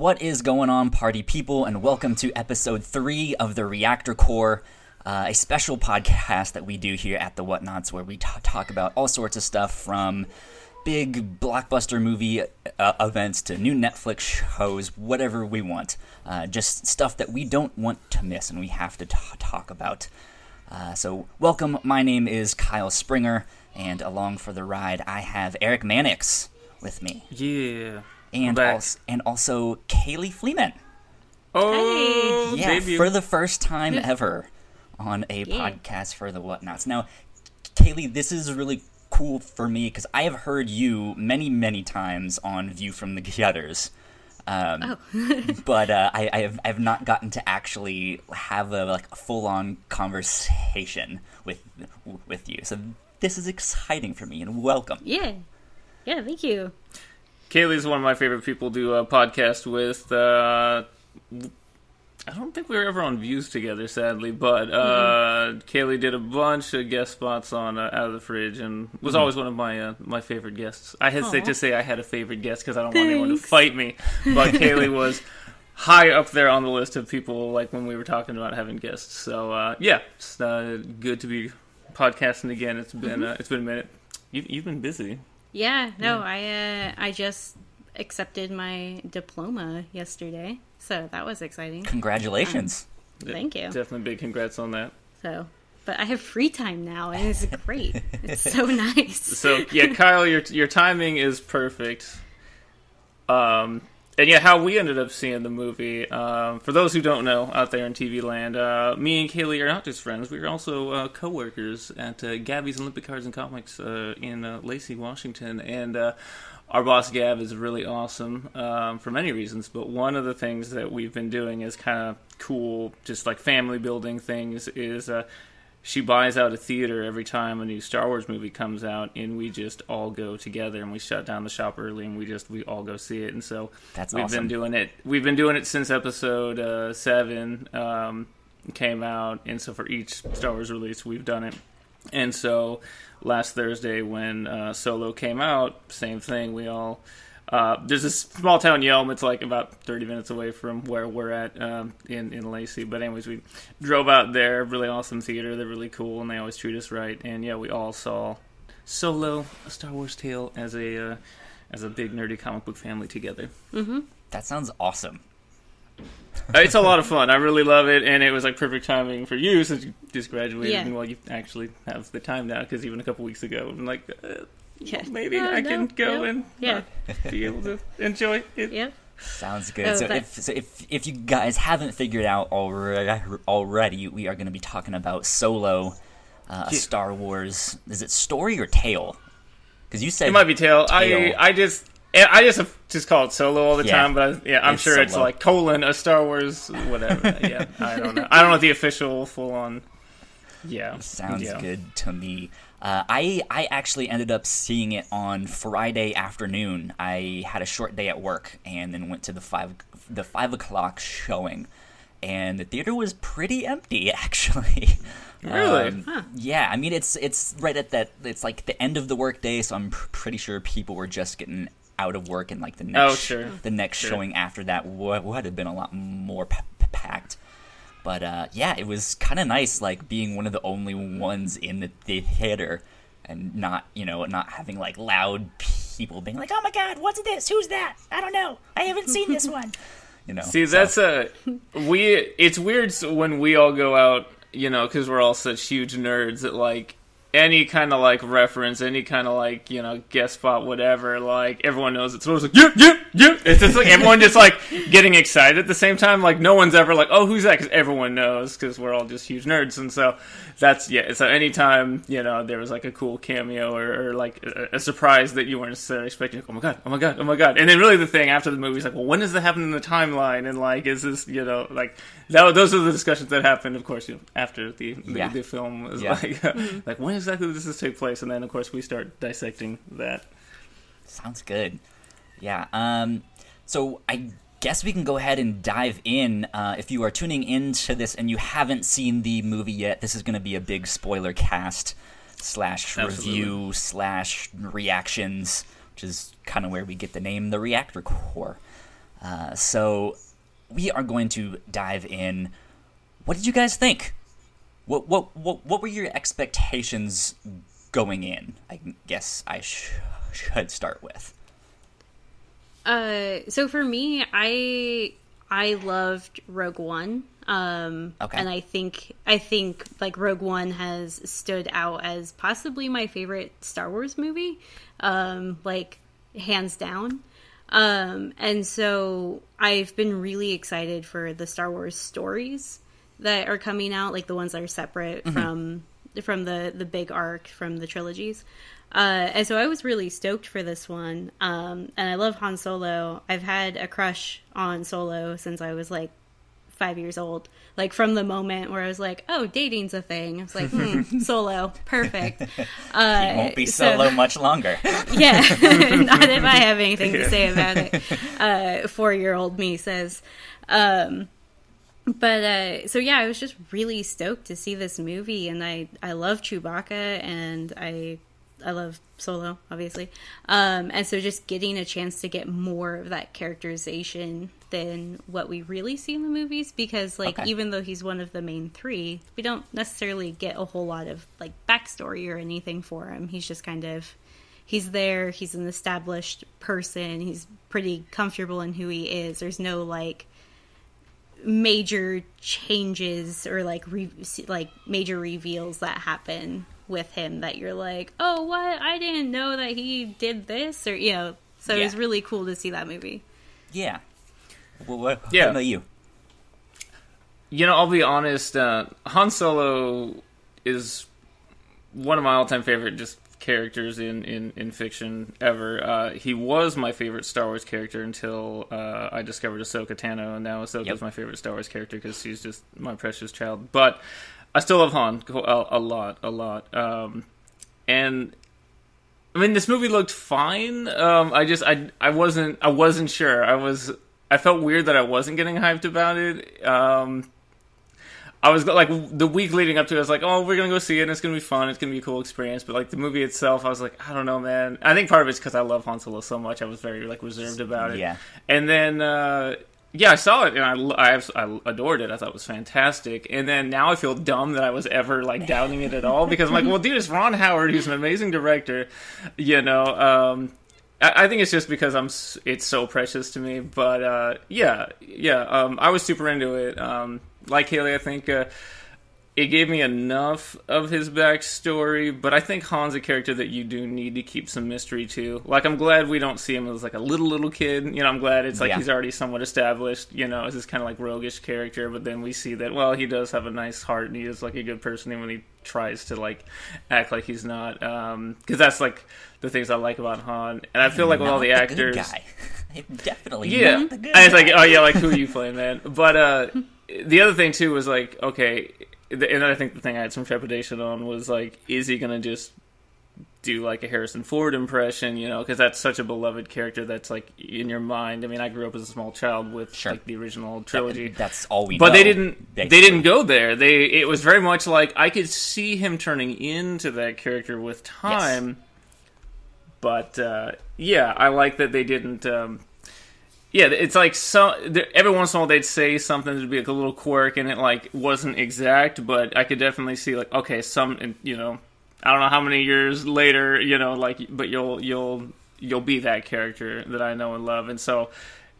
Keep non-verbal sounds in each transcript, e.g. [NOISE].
What is going on, party people, and welcome to episode three of the Reactor Core, uh, a special podcast that we do here at the Whatnauts, where we t- talk about all sorts of stuff from big blockbuster movie uh, events to new Netflix shows, whatever we want. Uh, just stuff that we don't want to miss and we have to t- talk about. Uh, so, welcome. My name is Kyle Springer, and along for the ride, I have Eric Mannix with me. Yeah. And, also, and also Kaylee Fleeman. Oh, Yeah, debut. for the first time ever on a Yeah. podcast for the Whatnauts. Now, Kaylee, this is really cool for me because I have heard you many, many times on View from the Gutters. Um, [LAUGHS] but uh, I, I, have, I have not gotten to actually have a like full on conversation with with you. So this is exciting for me and welcome. Yeah. Yeah, thank you. Kaylee's one of my favorite people to do a podcast with. Uh, I don't think we were ever on Views together, sadly, but uh, Kaylee did a bunch of guest spots on uh, Out of the Fridge and was always one of my uh, my favorite guests. I hesitate Aw. to say I had a favorite guest because I don't want anyone to fight me, but [LAUGHS] Kaylee was high up there on the list of people like when we were talking about having guests. So uh, yeah, it's uh, good to be podcasting again. It's been uh, it's been a minute. You, you've been busy. Yeah, no, I uh I just accepted my diploma yesterday. So that was exciting. Congratulations. Thank you. Definitely big congrats on that. So, but I have free time now and it's great. it's so [LAUGHS] nice. So yeah, Kyle, your your timing is perfect. Um, and yeah, how we ended up seeing the movie. Um, for those who don't know out there in TV land, uh, me and Kaylee are not just friends; we are also uh, co-workers at uh, Gabby's Olympic Cards and Comics uh, in uh, Lacey, Washington, and. Uh, our boss Gab is really awesome um, for many reasons, but one of the things that we've been doing is kind of cool, just like family building things. Is she buys out a theater every time a new Star Wars movie comes out, and we just all go together and we shut down the shop early and we just we all go see it. And so That's we've awesome. been doing it. We've been doing it since episode uh, seven um, came out, and so for each Star Wars release, we've done it. And so last Thursday when uh, Solo came out, same thing. We all uh, there's a small town Yelm. It's like about 30 minutes away from where we're at um, in in Lacey. But anyways, we drove out there. Really awesome theater. They're really cool and they always treat us right. And yeah, we all saw Solo, a Star Wars tale, as a uh, as a big nerdy comic book family together. That sounds awesome. Uh, it's a lot of fun. I really love it, and it was like perfect timing for you since you just graduated. Yeah. And well, you actually have the time now because even a couple weeks ago, I'm like, uh, Yeah. maybe Oh, I no, can go no. and Yeah. not be able to enjoy it. Yeah. Sounds good. Oh, so, if, so if if you guys haven't figured out already, already we are going to be talking about Solo, uh, Yeah. Star Wars. Is it story or tale? Because you said It might be tail. I Tale. I just I just just call it solo all the Yeah. time, but I, yeah, I'm It's sure it's like colon a Star Wars whatever. [LAUGHS] yeah, I don't know. I don't know the official full on. Yeah, Sounds yeah. good to me. Uh, I I actually ended up seeing it on Friday afternoon. I had a short day at work and then went to the five the five o'clock showing, and the theater was pretty empty [LAUGHS] actually. Really? Um, Yeah, I mean it's it's right at that. It's like the end of the workday, so I'm pr- pretty sure people were just getting out of work, and like the next Oh, sure. the next Sure. showing after that would, would have been a lot more p- p- packed. But uh, yeah, it was kind of nice, like being one of the only ones in the theater, and not you know not having like loud people being like, "Oh my god, what's this? Who's that? I don't know. I haven't seen this [LAUGHS] one." You know. See, so- that's a we. It's weird when we all go out, you know, because we're all such huge nerds that like any kind of like reference, any kind of like you know guest spot, whatever. Like everyone knows it. So it's like yeah, yeah, yeah. It's just like everyone just like getting excited at the same time. Like no one's ever like, oh, who's that? Because everyone knows because we're all just huge nerds, and so that's yeah. So anytime you know there was like a cool cameo or, or like a, a surprise that you weren't necessarily expecting, like, oh my god, oh my god, oh my god, and then really the thing after the movie is like, well, when does that happen in the timeline? And like, is this you know like that? Those are the discussions that happened, of course, you know, after the the, Yeah. the film was Yeah. like [LAUGHS] mm-hmm. like when exactly does this take place? And then of course we start dissecting that. Sounds good. Yeah. Um. So I guess we can go ahead and dive in. Uh, if you are tuning into this and you haven't seen the movie yet, this is going to be a big spoiler cast slash Absolutely. review slash reactions, which is kind of where we get the name the Reactor Core. Uh, so we are going to dive in. What did you guys think? What what what what were your expectations going in? I guess I sh- should start with. Uh, so for me, I I loved Rogue One. Um, Okay. and I think I think like Rogue One has stood out as possibly my favorite Star Wars movie, um, like hands down. Um, and so I've been really excited for the Star Wars stories that are coming out, like the ones that are separate from from the the big arc from the trilogies. Uh, and so I was really stoked for this one. Um, and I love Han Solo. I've had a crush on Solo since I was like five years old. Like from the moment where I was like, "Oh, dating's a thing." I was like, hmm, [LAUGHS] "Solo, perfect." [LAUGHS] Uh, He won't be so- solo much longer. [LAUGHS] yeah, not if I have anything to say about it. Uh, Four-year-old me says. Um, but uh, so yeah, I was just really stoked to see this movie, and I I love Chewbacca, and I I love Solo, obviously. Um, and so just getting a chance to get more of that characterization than what we really see in the movies, because like Okay. even though he's one of the main three, we don't necessarily get a whole lot of like backstory or anything for him. He's just kind of he's there. He's an established person. He's pretty comfortable in who he is. There's no like major changes or like re- like major reveals that happen with him that you're like, oh, what? I didn't know that he did this, or you know. So it was really cool to see that movie. Yeah. What, what, Yeah. what about you? You know, I'll be honest. Uh, Han Solo is one of my all-time favorite just characters in in, in fiction ever. Uh, he was my favorite Star Wars character until uh, I discovered Ahsoka Tano, and now Ahsoka Yep. is my favorite Star Wars character because she's just my precious child. But I still love Han a, a lot, a lot. Um, and I mean, this movie looked fine. Um, I just, I, I wasn't, I wasn't sure. I was, I felt weird that I wasn't getting hyped about it. Um, I was like the week leading up to it, I was like, "Oh, we're gonna go see it. and It's gonna be fun. It's gonna be a cool experience." But like the movie itself, I was like, "I don't know, man." I think part of it's because I love Han Solo so much. I was very like reserved about it. Yeah. And then, uh, yeah, I saw it and I, I, I adored it. I thought it was fantastic. And then now I feel dumb that I was ever like doubting it at all because I'm like, well, dude, it's Ron Howard, who's an amazing director. You know, um, I, I think it's just because I'm. It's so precious to me. But uh, yeah, yeah, um, I was super into it. Um, like Haley, I think. Uh, it gave me enough of his backstory, but I think Han's a character that you do need to keep some mystery to. Like, I'm glad we don't see him as like a little little kid. You know, I'm glad it's like Yeah. he's already somewhat established. You know, as this kind of like roguish character. But then we see that well, he does have a nice heart and he is like a good person, even when he tries to like act like he's not. Because that's like the things I like about Han, and I feel like with all the good actors. [LAUGHS] Definitely yeah, the and it's guy. like, oh yeah, like who are you playing, man? But uh, [LAUGHS] the other thing too was like, okay, and then I think the thing I had some trepidation on was like, is he gonna just do like a Harrison Ford impression? You know, because that's such a beloved character that's like in your mind. I mean, I grew up as a small child with Sure. like the original trilogy. That's all we But know. they didn't. They didn't go there. They. It was very much like I could see him turning into that character with time. But uh, yeah, I like that they didn't. Um, yeah, it's like so. Every once in a while, they'd say something to be like a little quirk, and it like wasn't exact, but I could definitely see like okay, some you know, I don't know how many years later, you know, like, but you'll you'll you'll be that character that I know and love, and so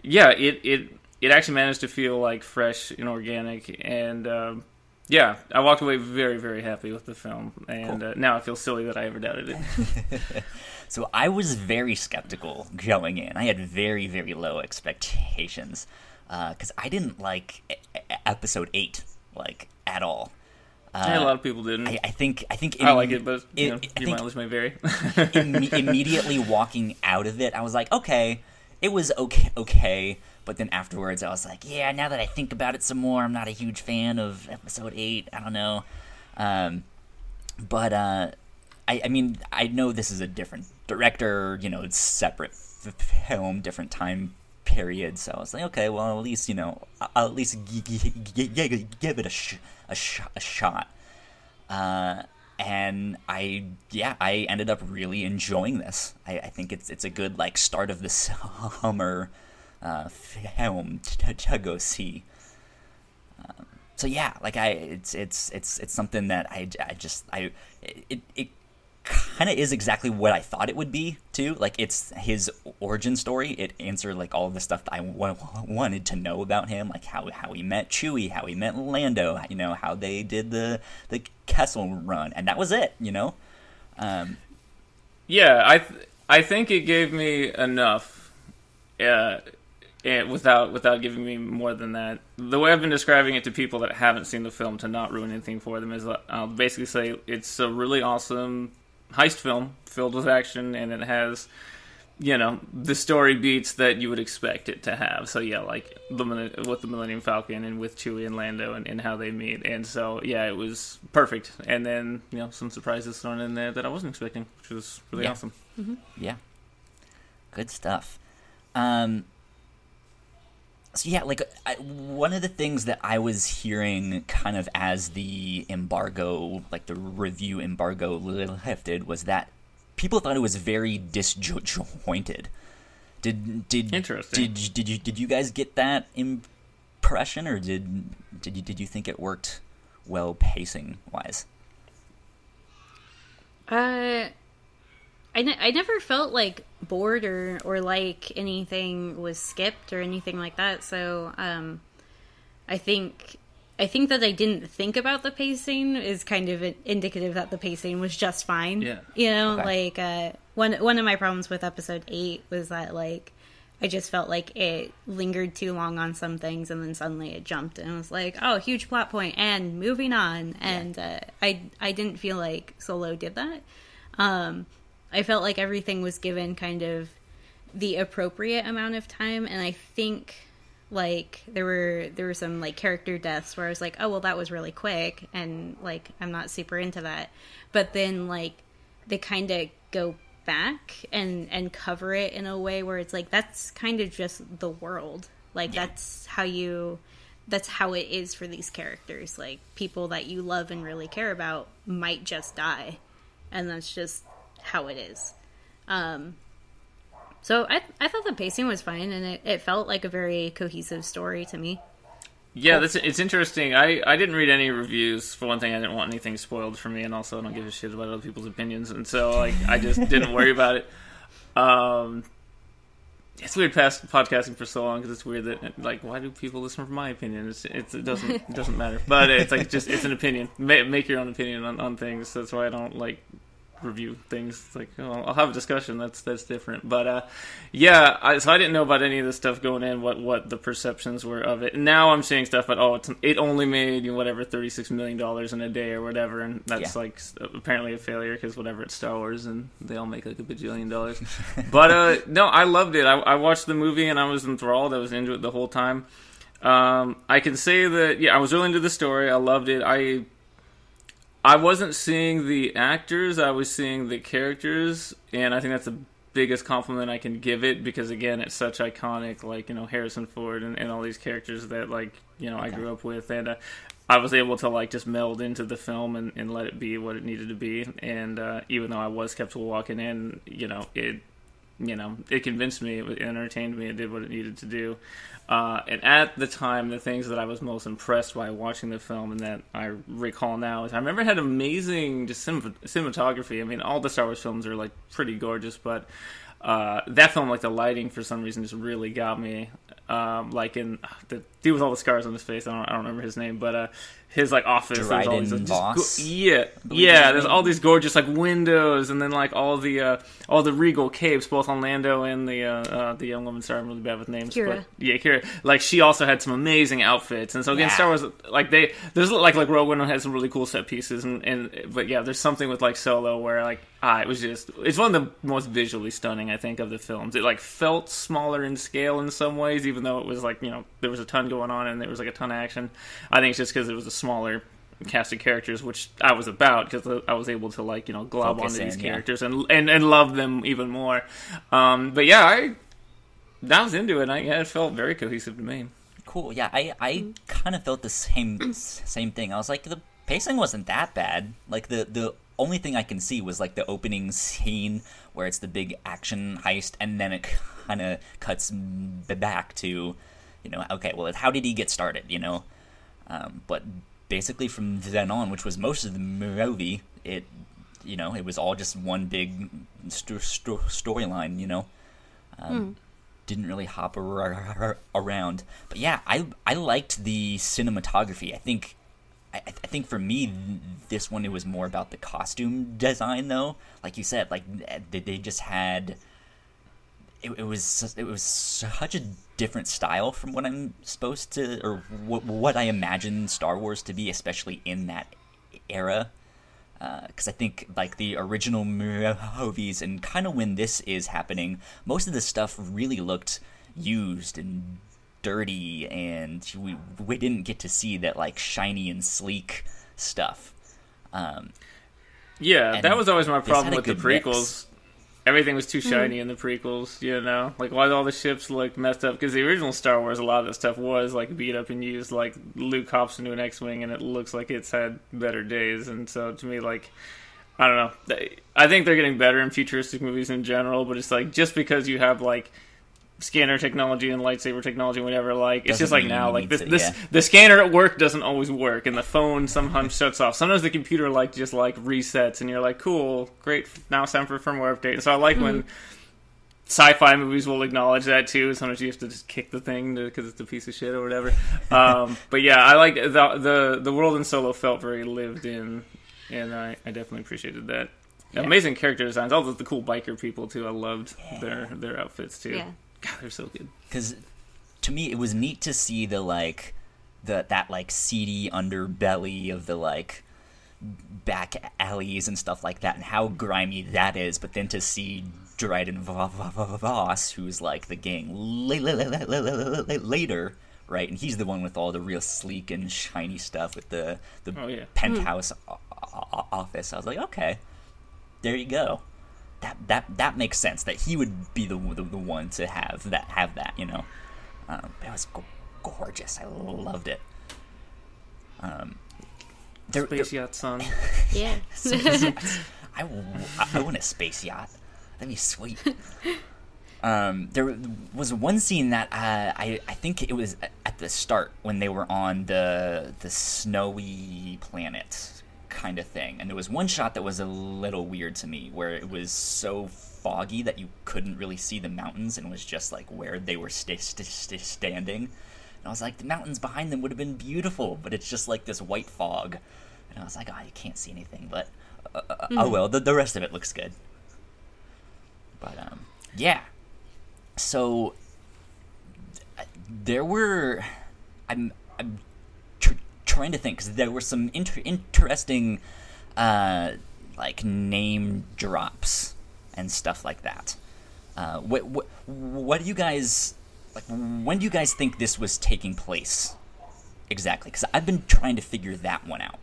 yeah, it it it actually managed to feel like fresh and organic, and um, yeah, I walked away very very happy with the film, and uh, now I feel silly that I ever doubted it. [LAUGHS] [LAUGHS] So I was very skeptical going in. I had very, very low expectations because I didn't like episode eight like at all. a lot of people didn't. I, I think I think I like it, but you it- know, I your mileage may vary. imme- immediately walking out of it, I was like, okay, it was okay, okay. But then afterwards, I was like, yeah. Now that I think about it some more, I'm not a huge fan of episode eight. I don't know, um, but uh, I, I mean, I know this is a different director. You know, it's separate film, different time period. So I was like, okay, well, at least you know, I'll at least g- g- g- give it a sh- a, sh- a shot uh, and I yeah I ended up really enjoying this. I, I think it's it's a good like start of the [LAUGHS] summer uh, film to, to go see. Um, so yeah, like I, it's it's it's it's something that I, I just I it it kind of is exactly what I thought it would be too. Like it's his origin story. It answered like all the stuff that I w- wanted to know about him, like how how he met Chewie, how he met Lando, you know, how they did the the Kessel run, and that was it. You know. Um, yeah, I th- I think it gave me enough. Uh, and without without giving me more than that. The way I've been describing it to people that haven't seen the film to not ruin anything for them is uh, I'll basically say it's a really awesome heist film filled with action, and it has you know the story beats that you would expect it to have. So yeah, like the with the Millennium Falcon and with Chewie and Lando and, and how they meet, and so yeah, it was perfect. And then you know some surprises thrown in there that I wasn't expecting, which was really Yeah. awesome. Yeah. Good stuff. Um, so yeah, like I, one of the things that I was hearing, kind of as the embargo, like the review embargo lifted, was that people thought it was very disjointed. Did did Interesting. did did you did you guys get that impression, or did did you did you think it worked well pacing wise? Uh, I, ne- I never felt like bored or, or like anything was skipped or anything like that. So um, I think I think that I didn't think about the pacing is kind of indicative that the pacing was just fine. Yeah. you know, Okay. like uh, one one of my problems with episode eight was that like. I just felt like it lingered too long on some things, and then suddenly it jumped, and was like, "Oh, huge plot point!" and moving on. And uh, I I didn't feel like Solo did that. Um, I felt like everything was given kind of the appropriate amount of time, and I think like there were there were some like character deaths where I was like, oh well, that was really quick, and like I'm not super into that. But then like they kind of go back and and cover it in a way where it's like that's kind of just the world. Like that's how you that's how it is for these characters. Like people that you love and really care about might just die, and that's just how it is. Um, so I I thought the pacing was fine, and it, it felt like a very cohesive story to me. Yeah, that's it's interesting. I, I didn't read any reviews. For one thing, I didn't want anything spoiled for me, and also I don't give a shit about other people's opinions, and so like I just [LAUGHS] didn't worry about it. Um, it's weird past podcasting for so long because it's weird that like why do people listen for my opinion? It's, it's it doesn't it doesn't matter, but it's like just it's an opinion. Make, make your own opinion on, on things. That's why I don't like review things. It's like oh, I'll have a discussion. That's that's different. But uh, yeah, I, so I didn't know about any of this stuff going in. What what the perceptions were of it. Now I'm seeing stuff. But oh, it's it only made you know, whatever thirty six million dollars in a day or whatever, and that's Yeah. like apparently a failure because whatever it's Star Wars and they all make like a bajillion dollars. [LAUGHS] but uh, no, I loved it. I, I watched the movie and I was enthralled. I was into it the whole time. Um, I can say that yeah, I was really into the story. I loved it. I I wasn't seeing the actors, I was seeing the characters, and I think that's the biggest compliment I can give it because again, it's such iconic, like you know Harrison Ford and, and all these characters that like you know I grew up with, and uh, I was able to like just meld into the film and, and let it be what it needed to be. And uh, even though I was kept walking in, you know it you know, it convinced me, it entertained me, it did what it needed to do. Uh, and at the time, the things that I was most impressed by watching the film and that I recall now is I remember it had amazing just cinematography. I mean, all the Star Wars films are like pretty gorgeous, but uh, that film, like the lighting for some reason, just really got me. Um, like in the dude with all the scars on his face, I don't, I don't remember his name, but uh, his like office, there's all these, just Voss? go- yeah, yeah. There's name. all these gorgeous like windows, and then like all the uh, all the regal capes, both on Lando and the uh, uh, the young woman. Sorry, I'm really bad with names. Qi'ra. But, yeah, Qi'ra. Like she also had some amazing outfits, and so again, Yeah. Star Wars like they there's like like Rogue One had some really cool set pieces, and, and but yeah, there's something with like Solo where like ah, it was just it's one of the most visually stunning I think of the films. It like felt smaller in scale in some ways, even though it was like you know there was a ton going on and there was like a ton of action. I think it's just because it was a smaller cast of characters, which I was about because I was able to like you know glob Focus onto these in, yeah. characters and and and love them even more. Um, but yeah, I I was into it. And I, yeah, it felt very cohesive to me. Cool. Yeah, I I kind of felt the same same thing. I was like the pacing wasn't that bad. Like the the only thing I can see was like the opening scene where it's the big action heist, and then it kind of cuts back to, you know, okay, well, how did he get started? You know, um, but basically from then on, which was most of the movie, it, you know, it was all just one big st- st- storyline. You know, um, didn't really hop ar- around. But yeah, I I liked the cinematography. I think I, I think for me this one it was more about the costume design though. Like you said, like they just had it, it was it was such a different style from what I'm supposed to or what, what I imagine Star Wars to be, especially in that era. Because uh, I think like the original movies and kind of when this is happening, most of the stuff really looked used and dirty, and we we didn't get to see that like shiny and sleek stuff. Um, yeah, that was always my problem with the prequels. Mix everything was too shiny mm. in the prequels, you know? Like, why all the ships look messed up? Because the original Star Wars, a lot of that stuff was, like, beat up and used. Like, Luke hops into an X Wing and it looks like it's had better days. And so, to me, like, I don't know. I think they're getting better in futuristic movies in general, but it's like, just because you have, like, scanner technology and lightsaber technology, whatever. Like it's just like now, like this, to, this yeah. the scanner at work doesn't always work, and the phone sometimes shuts off. Sometimes the computer like just like resets, and you're like, cool, great. Now it's time for a firmware update. And so I like mm-hmm. when sci-fi movies will acknowledge that too. Sometimes you have to just kick the thing because it's a piece of shit or whatever. [LAUGHS] um, but yeah, I like the, the the world in Solo felt very lived in, and I, I definitely appreciated that. Yeah. Amazing character designs. All the, the, cool biker people too. I loved yeah. their their outfits too. Yeah. God, they're so good. Because to me, it was neat to see the like the that like seedy underbelly of the like back alleys and stuff like that, and how grimy that is. But then to see Dryden Voss, who's like the gang later, right? And he's the one with all the real sleek and shiny stuff with the the oh, yeah. penthouse office. I was like, okay, there you go that that that makes sense that he would be the the, the one to have that have that you know? Um, it was go- gorgeous I loved it. Um there, space yacht song. [LAUGHS] Yeah. [LAUGHS] I, I want a space yacht. That'd be sweet. Um, there was one scene that uh, I I think it was at the start when they were on the the snowy planet kind of thing. And there was one shot that was a little weird to me where it was so foggy that you couldn't really see the mountains and was just like where they were st- st- st- standing. And I was like, the mountains behind them would have been beautiful, but it's just like this white fog. And I was like, oh, you can't see anything. But uh, mm-hmm. oh well, the, the rest of it looks good. But um, yeah. So there were, I'm I'm trying to think because there were some inter- interesting uh, like name drops and stuff like that. Uh, what, what what do you guys like? When do you guys think this was taking place exactly? Because I've been trying to figure that one out.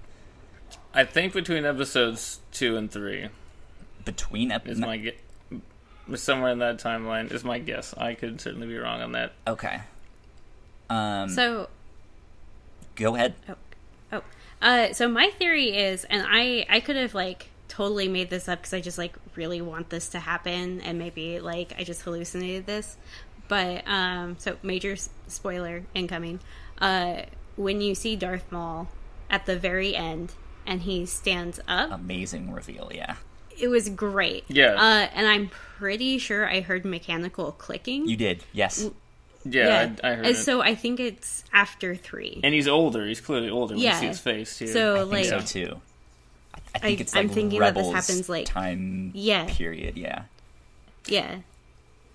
I think between episodes two and three. Between episodes, my guess. Somewhere in that timeline is my guess. I could certainly be wrong on that. Okay. Um, so Go ahead. Oh, oh. Uh, so my theory is, and I I could have like totally made this up because I just like really want this to happen, and maybe like I just hallucinated this. But um, so major s- spoiler incoming. Uh, when you see Darth Maul at the very end, and he stands up, amazing reveal. Yeah, it was great. Yeah, uh, and I'm pretty sure I heard mechanical clicking. You did, yes. Yeah, yeah. I, I, heard. And it. so I think it's after three. And he's older. He's clearly older when yeah. you see his face too. So I like so too. I, I think it's like I'm thinking Rebels that this happens like time yeah period. Yeah. Yeah.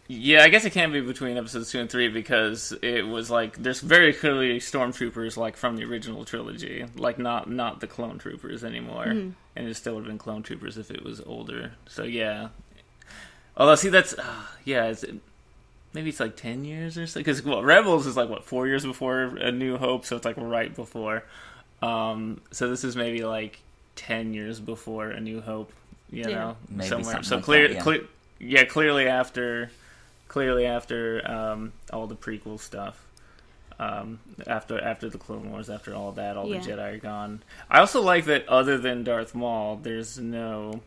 Yeah, I guess it can be between episodes two and three because it was like there's very clearly stormtroopers like from the original trilogy, like not not the clone troopers anymore, mm-hmm. and it still would have been clone troopers if it was older. So yeah, although see that's uh, yeah, it's, maybe it's like 10 years or so because well, rebels is like what four years before a new hope so it's like right before um, so this is maybe like 10 years before a new hope you yeah. know maybe somewhere so like clear, that, yeah. clear yeah clearly after clearly after um, all the prequel stuff Um, after after the Clone Wars, after all that, all Yeah. the Jedi are gone. I also like that other than Darth Maul, there's no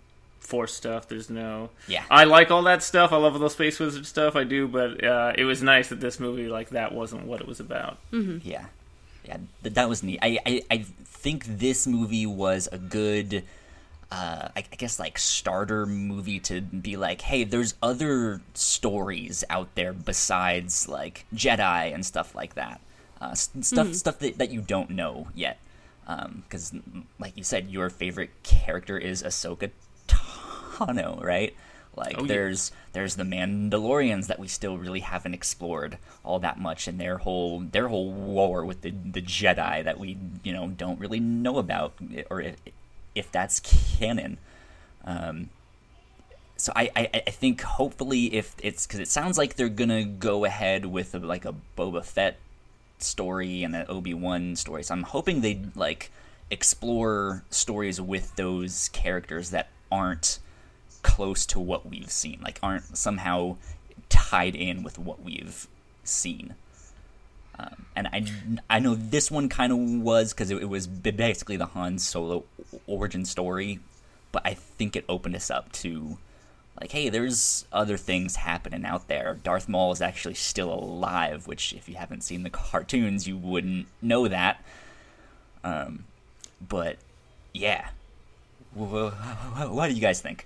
Force stuff. There's no. Yeah. I like all that stuff. I love all the space wizard stuff. I do, but uh, it was nice that this movie like that wasn't what it was about. Yeah, yeah, th- that was neat. I, I, I think this movie was a good, uh, I, I guess like starter movie to be like, hey, there's other stories out there besides like Jedi and stuff like that. Uh, s- stuff stuff that, that you don't know yet. Because, like you said, your favorite character is Ahsoka Tano, right? Like Oh, yeah. there's there's the Mandalorians that we still really haven't explored all that much, and their whole their whole war with the the Jedi that we you know don't really know about, or if, if that's canon. Um, so I, I I think hopefully if it's because it sounds like they're gonna go ahead with a, like a Boba Fett story and an Obi Wan story. So I'm hoping they like explore stories with those characters that aren't close to what we've seen, like aren't somehow tied in with what we've seen. Um, and I, I know this one kind of was because it, it was basically the Han Solo origin story, but I think it opened us up to like, hey, there's other things happening out there. Darth Maul is actually still alive, which if you haven't seen the cartoons, you wouldn't know that. Um, but yeah, Wh- wh- what do you guys think?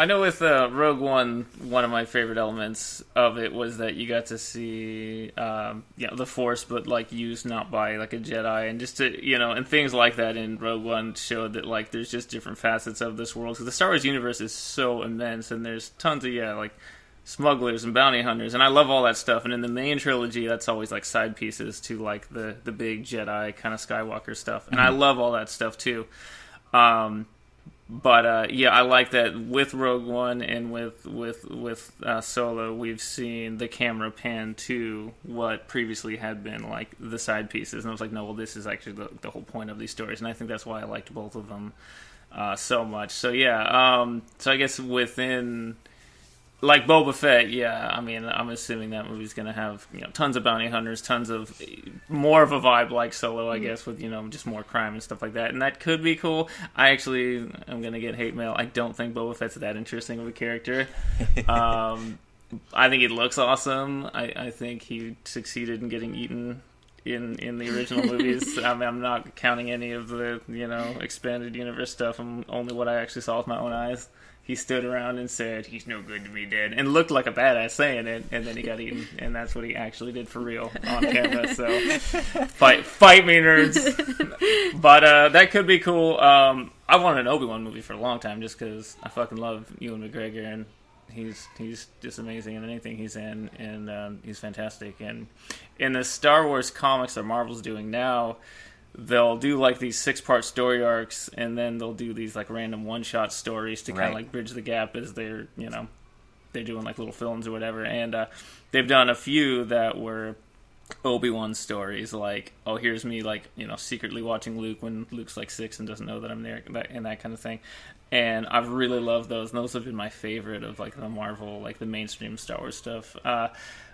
I know with uh, Rogue One, one of my favorite elements of it was that you got to see, um, you know, the Force, but like used not by like a Jedi, and just to you know, and things like that in Rogue One showed that like there's just different facets of this world because the Star Wars universe is so immense, and there's tons of yeah, like smugglers and bounty hunters, and I love all that stuff. And in the main trilogy, that's always like side pieces to like the the big Jedi kind of Skywalker stuff, and I love all that stuff too. Um, but uh, yeah, I like that with Rogue One and with with with uh, Solo, we've seen the camera pan to what previously had been like the side pieces, and I was like, no, well, this is actually the, the whole point of these stories, and I think that's why I liked both of them uh, so much. So yeah, um, so I guess within like Boba Fett, yeah. I mean, I'm assuming that movie's gonna have you know tons of bounty hunters, tons of more of a vibe like Solo, I guess, with you know just more crime and stuff like that, and that could be cool. I actually am gonna get hate mail. I don't think Boba Fett's that interesting of a character. [LAUGHS] um, I think he looks awesome. I, I think he succeeded in getting eaten in in the original movies. [LAUGHS] I mean, I'm not counting any of the you know expanded universe stuff. I'm only what I actually saw with my own eyes. He stood around and said, "He's no good to me, dead," and looked like a badass saying it, and then he got eaten, and that's what he actually did for real on camera. So, [LAUGHS] fight, fight me, nerds! but uh, that could be cool. Um, I wanted an Obi Wan movie for a long time, just because I fucking love Ewan McGregor, and he's he's just amazing in anything he's in, and um, he's fantastic. And in the Star Wars comics that Marvel's doing now, they'll do like these six part story arcs, and then they'll do these like random one shot stories to kind Right. of like bridge the gap as they're you know they're doing like little films or whatever. And uh, they've done a few that were Obi Wan stories, like oh here's me like you know secretly watching Luke when Luke's like six and doesn't know that I'm there, and that kind of thing. And I've really loved those. And those have been my favorite of like the Marvel, like the mainstream Star Wars stuff. Uh,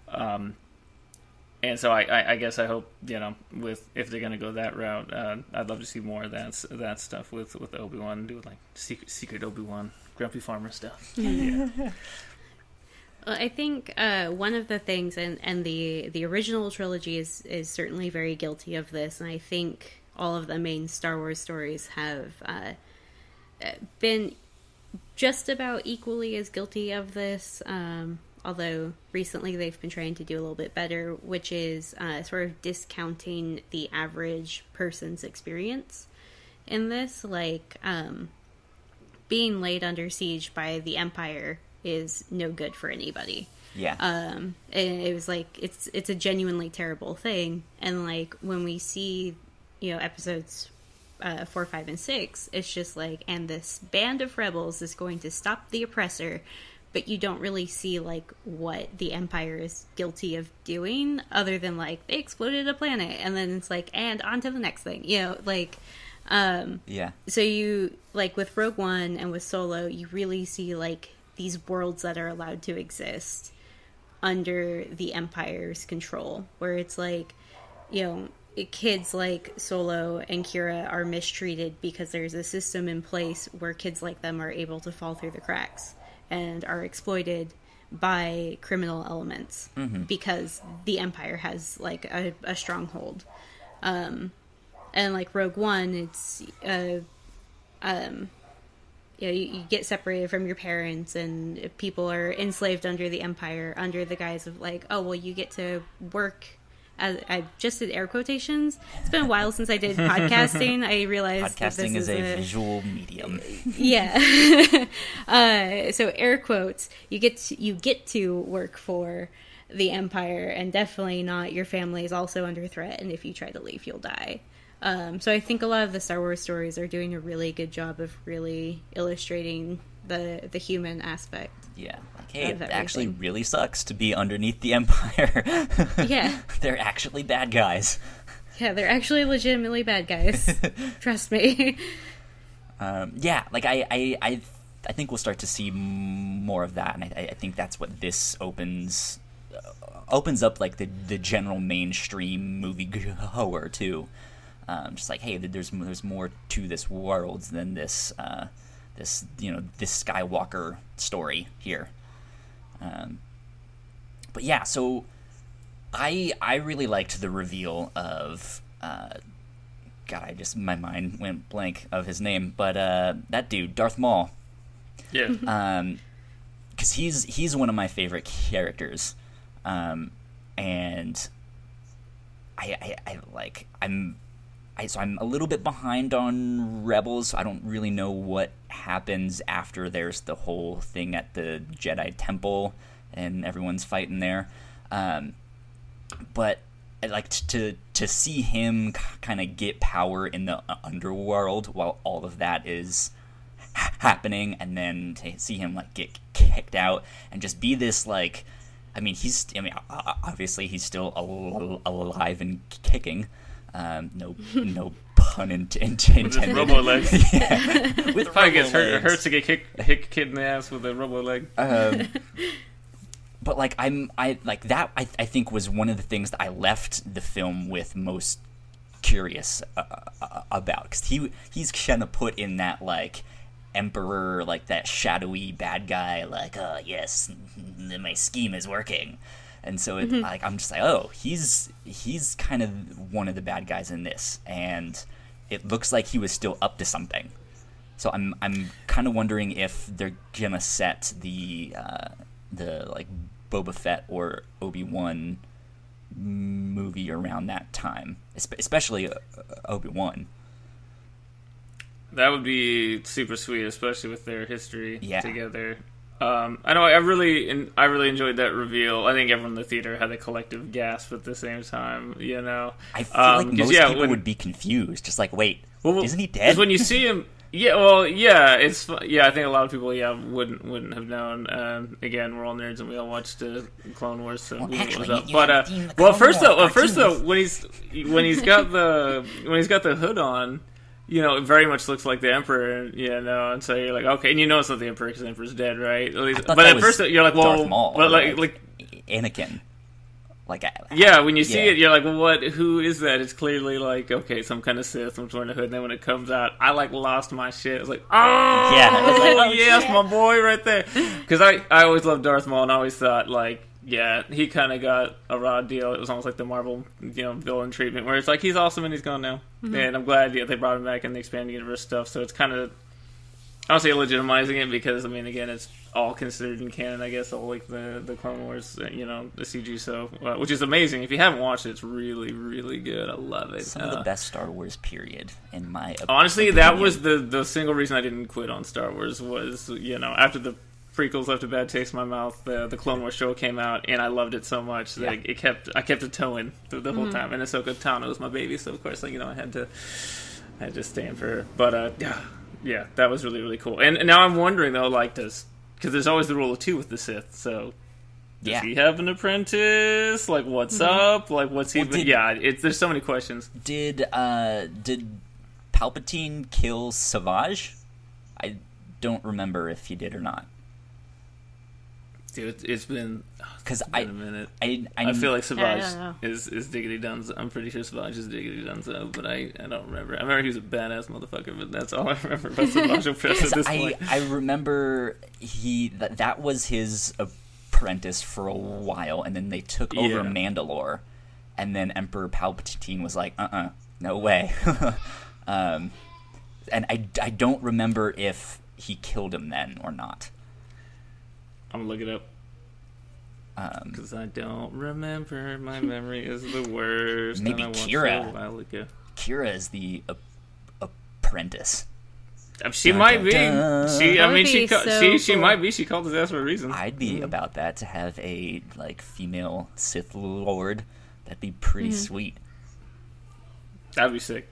um, and so I, I, I guess I hope you know with if they're gonna go that route, uh, I'd love to see more of that that stuff with with Obi Wan, do like secret secret Obi Wan, Grumpy Farmer stuff. [LAUGHS] yeah. Well, I think uh, one of the things, and, and the the original trilogy is is certainly very guilty of this, and I think all of the main Star Wars stories have uh, uh, been just about equally as guilty of this. Um, although recently they've been trying to do a little bit better, which is uh, sort of discounting the average person's experience in this, like. Um, being laid under siege by the empire is no good for anybody. Yeah, um and it was like it's it's a genuinely terrible thing. And like when we see you know episodes uh, four five and six it's just like and this band of rebels is going to stop the oppressor but you don't really see like what the empire is guilty of doing other than like they exploded a planet and then it's like and on to the next thing you know like um yeah, so you like with Rogue One and with Solo, you really see like these worlds that are allowed to exist under the Empire's control, where it's like, you know, kids like Solo and Qi'ra are mistreated because there's a system in place where kids like them are able to fall through the cracks and are exploited by criminal elements Mm-hmm. because the Empire has like a, a stronghold. Um, and like Rogue One, it's uh, um, you know, you, you get separated from your parents, and people are enslaved under the Empire under the guise of like, oh well, you get to work. As, I just did air quotations. It's been a while since I did [LAUGHS] podcasting. I realized Podcasting this is a visual medium. [LAUGHS] yeah. [LAUGHS] uh, so air quotes. You get to, you get to work for the empire, and definitely not your family is also under threat. And if you try to leave, you'll die. Um, so I think a lot of the Star Wars stories are doing a really good job of really illustrating the the human aspect. Yeah, like hey, it actually really sucks to be underneath the Empire. [LAUGHS] Yeah. they're actually bad guys. Yeah, they're actually legitimately bad guys. [LAUGHS] Trust me. Um, yeah, like I, I, I, I think we'll start to see more of that, and I, I think that's what this opens uh, opens up like the the general mainstream movie goer too. Um, just like hey, there's there's more to this world than this uh, this you know this Skywalker story here. Um, but yeah, so I I really liked the reveal of. Uh, God, I just my mind went blank of his name, but uh, that dude, Darth Maul, Yeah. um, because he's he's one of my favorite characters, um, and I, I I like I'm I so I'm a little bit behind on Rebels. I don't really know what happens after there's the whole thing at the Jedi Temple and everyone's fighting there, um, but I like to to see him kind of get power in the uh, underworld while all of that is ha- happening, and then to see him like get kicked out and just be this like. I mean, he's. I mean, obviously, he's still al- alive and kicking. Um, no, no pun in- in- intended. [LAUGHS] [LAUGHS] With his robo legs. yeah, with Probably gets robo hurt. It legs. hurts to get kicked, hit kid in the ass with a robo leg. Um, [LAUGHS] but like I'm, I like that. I I think was one of the things that I left the film with most curious uh, uh, about because he he's kind of put in that like emperor like that shadowy bad guy like uh yes my scheme is working and so it, like i'm just like oh he's he's kind of one of the bad guys in this and it looks like he was still up to something so i'm i'm kind of wondering if they're gonna set the uh the like boba fett or obi-wan movie around that time especially uh, obi-wan That would be super sweet, especially with their history Yeah. together. Um, I know I really, I really enjoyed that reveal. I think everyone in the theater had a collective gasp at the same time. You know, I feel Um, like most yeah, people when- would be confused, just like, wait, Well, isn't he dead? When you see him, yeah, well, yeah, it's yeah. I think a lot of people, yeah, wouldn't wouldn't have known. Um, again, we're all nerds and we all watched uh, Clone Wars, so Well, we knew what actually, was up. But uh, the well, first though, well, first though, when he's when he's got the when he's got the hood on. You know, it very much looks like the Emperor, you know, and so you're like, okay, and you know it's not the Emperor because the Emperor's dead, right? At least, but at first you're like, well, Darth Maul, but like, like, Anakin, like, I- yeah, when you see Yeah. it, you're like, well, what? Who is that? It's clearly like, okay, some kind of Sith, I'm wearing a hood. And then when it comes out, I like lost my shit. I was like, oh, Yeah, like, [LAUGHS] oh, yes, shit. my boy, right there. Because I, I always loved Darth Maul, and I always thought like, yeah, he kind of got a raw deal. It was almost like the Marvel, you know, villain treatment, where it's like he's awesome and he's gone now. And I'm glad yeah, they brought him back in the expanded universe stuff. So it's kind of I don't say legitimizing it because I mean again it's all considered in canon I guess all like the the Clone Wars uh, you know the CG so uh, which is amazing if you haven't watched it it's really really good I love it some of Uh, the best Star Wars period, in my op- honestly that was the the single reason I didn't quit on Star Wars was you know after the prequels left a bad taste in my mouth the the Clone Wars show came out and I loved it so much that Yeah. it, kept I kept it towing the, the whole time. And Ahsoka Tano was my baby so of course like, you know I had to I had to stand for her. But uh yeah. Yeah that was really really cool. And, and now I'm wondering though like does because there's always the rule of two with the Sith so does yeah. he have an apprentice? Like what's up? Like what's he Well, did- yeah it's there's so many questions. Did uh did Palpatine kill Savage? I don't remember if he did or not. Dude, it's been Because I, a minute. I, I, I feel like I Savage is is Diggity Dunzo. I'm pretty sure Savage is Diggity Dunzo, but I, I don't remember. I remember he was a badass motherfucker, but that's all [LAUGHS] I remember about [LAUGHS] Savage Opress at this I, point. I remember he that that was his apprentice for a while, and then they took over Yeah. Mandalore, and then Emperor Palpatine was like, "Uh, uh no way." [LAUGHS] um, and I, I don't remember if he killed him then or not. I'm gonna look it up Um, because I don't remember. My memory is the [LAUGHS] worst. Maybe and I watched Qi'ra. it a while ago. Qi'ra is the ap- apprentice. Um, She Dun, might dun, be. dun. She. I mean, she. ca- so she. She might be. She called his ass for a reason. I'd be about that to have a like female Sith Lord. That'd be pretty Mm-hmm. sweet. That'd be sick.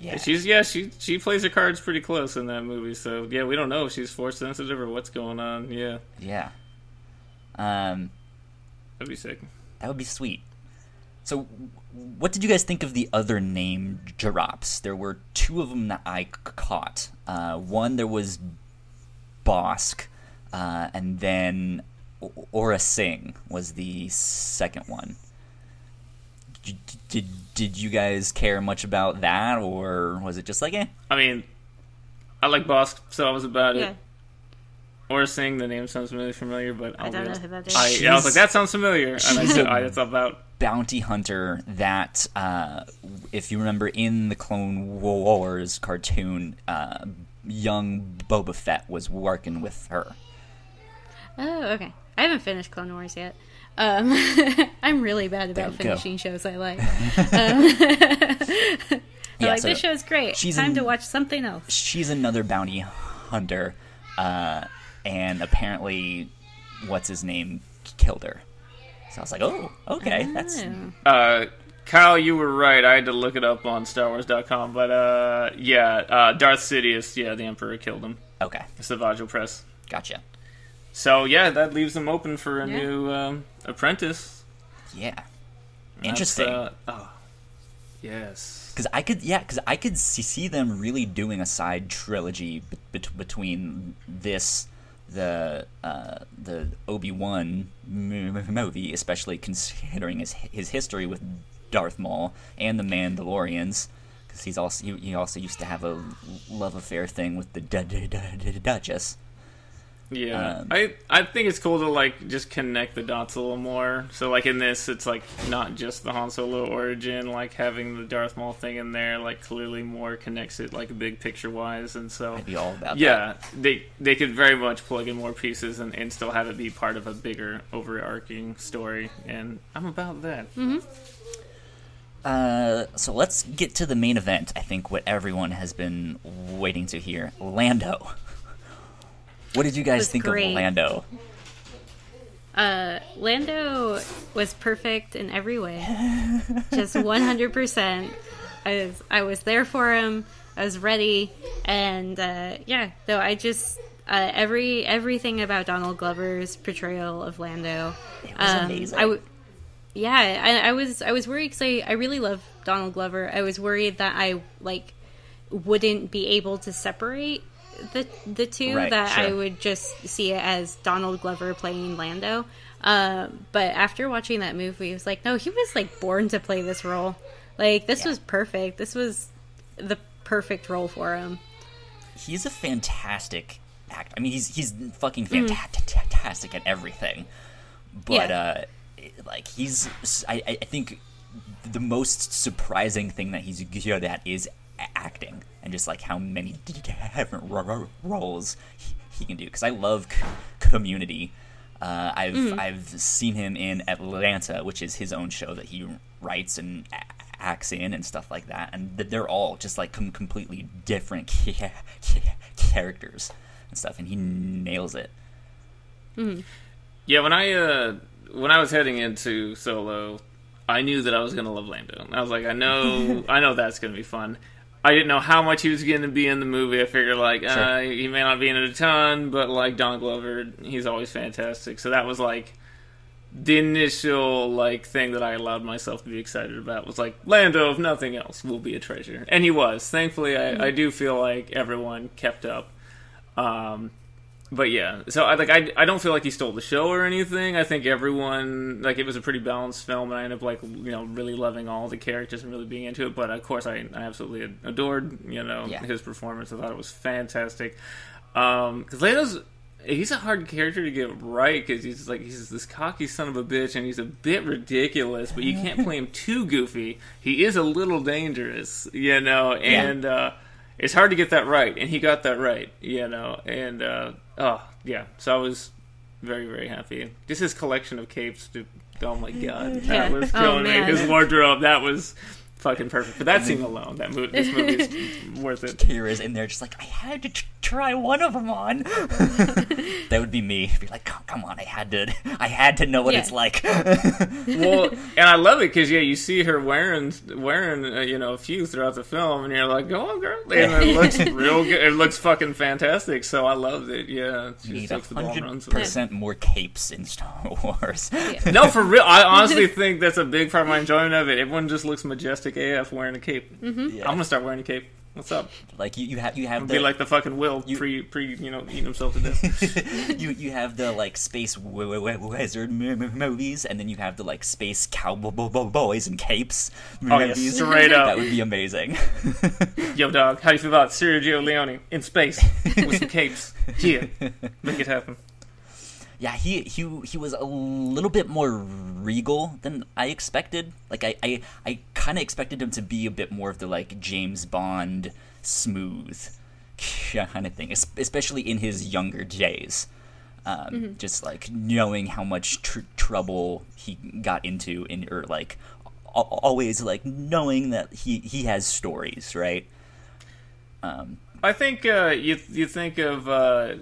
Yeah. She's yeah. She she plays her cards pretty close in that movie. So yeah, we don't know if she's force sensitive or what's going on. Yeah, yeah. Um, that'd be sick. That would be sweet. So, what did you guys think of the other name drops? There were two of them that I caught. Uh, one there was Bossk, uh, and then Aurra Sing was the second one. Did, did did you guys care much about that, or was it just like, eh? I mean, I like Bossk, so I was about Yeah. it. Aurra Sing the name sounds really familiar, but I'll I don't know who that is. I, She's- I was like, that sounds familiar, and I she's said, a- I, it's about bounty hunter that, uh, if you remember in the Clone Wars cartoon, uh, young Boba Fett was working with her. Oh, okay. I haven't finished Clone Wars yet. Um, [LAUGHS] I'm really bad about you go. finishing shows I like. [LAUGHS] Um, [LAUGHS] I'm Yeah, like so this show's great. she's Time in- to watch something else. She's another bounty hunter, uh, and apparently, what's his name killed her. So I was like, oh, okay, that's Oh. Uh, Kyle, you were right. I had to look it up on StarWars.com, but uh, yeah, uh, Darth Sidious, yeah, the Emperor killed him. okay. it's the Savage Opress. Gotcha. So yeah, that leaves them open for a Yeah. new um, apprentice. Yeah, That's, interesting. uh, oh, yes. Because I could, yeah, because I could see, see them really doing a side trilogy be- between this, the uh, the Obi Wan movie, especially considering his his history with Darth Maul and the Mandalorians, because he's also he, he also used to have a love affair thing with the du- du- du- du- Duchess. Yeah, Um, I I think it's cool to like just connect the dots a little more. So like in this, it's like not just the Han Solo origin, like having the Darth Maul thing in there, like clearly more connects it like big picture wise, and so I'd be all about that. yeah, they they could very much plug in more pieces and, and still have it be part of a bigger overarching story, and I'm about that. Uh, so let's get to the main event. I think what everyone has been waiting to hear: Lando. What did you guys think great. of Lando? Uh, Lando was perfect in every way. [LAUGHS] Just 100%. I was, I was there for him. I was ready. And, uh, yeah, though I just, uh, every, everything about Donald Glover's portrayal of Lando. It was um, amazing. I w- yeah, I, I was, I was worried because I, I really love Donald Glover. I was worried that I, like, wouldn't be able to separate the the two Right, that I would just see it as Donald Glover playing Lando. Uh, but after watching that movie, it was like, no, he was like born to play this role. Like this Yeah. was perfect. This was the perfect role for him. He's a fantastic actor. I mean, he's he's fucking Mm. fantastic at everything. But Yeah. uh, like he's, I I think the most surprising thing that he's good at is acting and just like how many different ro- ro- roles he, he can do. Because I love c- Community. Uh, I've Mm. I've seen him in Atlanta, which is his own show that he writes and acts in and stuff like that, and th- they're all just like com- completely different [LAUGHS] ca- ca- characters and stuff, and he nails it. Yeah, when I uh when I was heading into Solo, I knew that I was gonna love Lando. I was like, I know, [LAUGHS] I know that's gonna be fun. I didn't know how much he was going to be in the movie. I figured like uh, he may not be in it a ton, but like Don Glover, he's always fantastic. So that was like the initial like thing that I allowed myself to be excited about was like Lando, if nothing else, will be a treasure, and he was. Thankfully, I, I do feel like everyone kept up. Um, but yeah, so I like I, I don't feel like he stole the show or anything. I think everyone like it was a pretty balanced film, and I ended up like you know really loving all the characters and really being into it. But of course, I, I absolutely adored you know Yeah. his performance. I thought it was fantastic. Um, because Lando's he's a hard character to get right because he's like he's this cocky son of a bitch, and he's a bit ridiculous. But you can't play him too goofy. He is a little dangerous, you know, and. uh it's hard to get that right, and he got that right, you know. And uh, oh yeah, so I was very very happy. Just his collection of capes, dude, oh my god, that Yeah. was Oh, killing me. His wardrobe, that was fucking perfect. For that scene alone, that movie, this movie is [LAUGHS] worth it. Qi'ra's in there just like, I had to t- try one of them on. [LAUGHS] that would be me. Be like, "Oh, come on, I had to, I had to know what Yeah. it's like. [LAUGHS] Well, and I love it because yeah, you see her wearing wearing uh, you know a few throughout the film, and you're like, go on, girl, and it looks real good. It looks fucking fantastic. So I loved it. Yeah, she Need a takes the ball and hundred runs with it. percent more capes in Star Wars. No, for real. I honestly think that's a big part of my enjoyment of it. Everyone just looks majestic AF wearing a cape. Mm-hmm. Yeah. I'm gonna start wearing a cape. What's up? Like you, you have you have the be like the fucking Will You- pre pre you know eating himself to death. [LAUGHS] you you have the like space w- w- w- wizard m- m- movies, and then you have the like space cowboys and capes Oh, yeah, movies. straight up. That would be amazing. [LAUGHS] Yo, dog, how do you feel about Sergio Leone in space with some capes? [LAUGHS] Yeah, make it happen. Yeah, he he he was a little bit more regal than I expected. Like I I, I kind of expected him to be a bit more of the like James Bond smooth [LAUGHS] kind of thing, especially in his younger days. Um, Just like knowing how much tr- trouble he got into in, or like al- always like knowing that he he has stories, right? Um, I think uh, you you think of uh,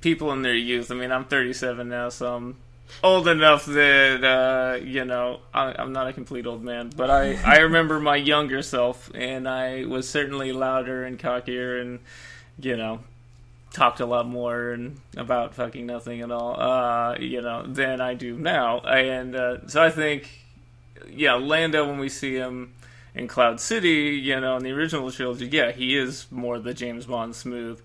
people in their youth. I mean, I'm 37 now, so I'm old enough that uh, you know I, I'm not a complete old man. But I [LAUGHS] I remember my younger self, and I was certainly louder and cockier, and you know talked a lot more and about fucking nothing at all. Uh, you know than I do now, and uh, so I think yeah, Lando when we see him in Cloud City, you know, in the original trilogy, yeah, he is more the James Bond smooth.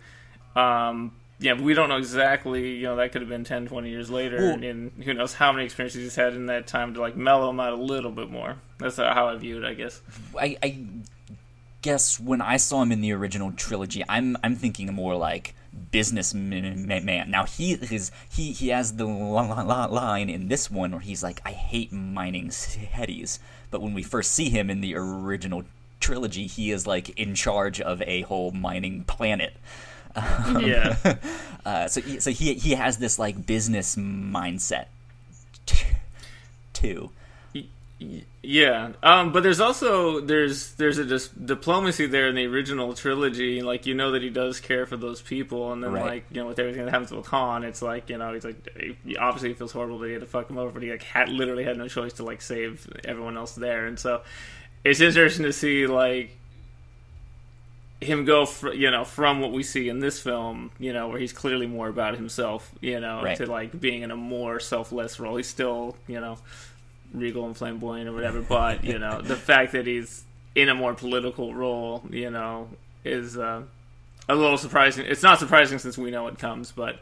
Um, yeah, but we don't know exactly, you know, that could have been 10, 20 years later, Well- and, and who knows how many experiences he's had in that time to, like, mellow him out a little bit more. That's how I view it, I guess. I, I guess when I saw him in the original trilogy, I'm I'm thinking more like businessman. Man. Now he is he he has the li- li- line in this one where he's like, "I hate mining cities," but when we first see him in the original trilogy, he is like in charge of a whole mining planet. Yeah. [LAUGHS] Uh, so he, so he he has this like business mindset t- too. Yeah, um, but there's also there's there's a dis- diplomacy there in the original trilogy. Like you know that he does care for those people, and then Right. like you know with everything that happens with Han, it's like you know he's like he, obviously he feels horrible that he had to fuck him over, but he like had literally had no choice to like save everyone else there, and so it's interesting to see like him go fr- you know from what we see in this film you know where he's clearly more about himself you know Right. to like being in a more selfless role he's still you know regal and flamboyant or whatever but you know the fact that he's in a more political role you know is uh, a little surprising it's not surprising since we know it comes but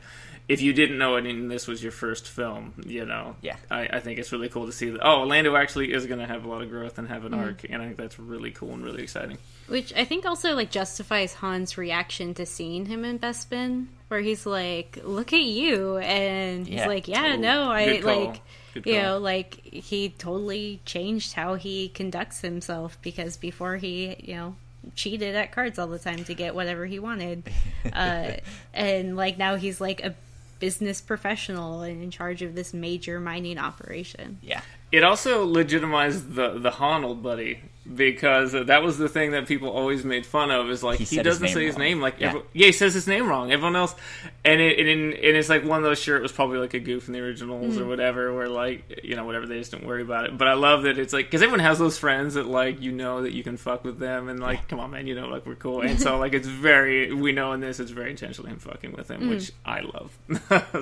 if you didn't know it and this was your first film you know Yeah. I, I think it's really cool to see that oh Lando actually is going to have a lot of growth and have an arc and I think that's really cool and really exciting Which I think also like justifies Han's reaction to seeing him in Bespin, where he's like, "Look at you," and he's Yeah. like, "Yeah, Oh, no, I good call. like." You know, like he totally changed how he conducts himself because before he, you know, cheated at cards all the time to get whatever he wanted, [LAUGHS] uh, and like now he's like a business professional and in charge of this major mining operation. Yeah. It also legitimized the the Han old buddy because that was the thing that people always made fun of. Is like He he, doesn't name say his wrong. name. Like Yeah. every- yeah, he says his name wrong. Everyone else, and it and, and it's like one of those. Sure, it was probably like a goof in the originals or hmm. whatever, where like you know whatever they just don't worry about it. But I love that it's like because everyone has those friends that like you know that you can fuck with them and like come on man, you know like we're cool. [LAUGHS] And so like it's very we know in this it's very intentional him fucking with him, hmm. which I love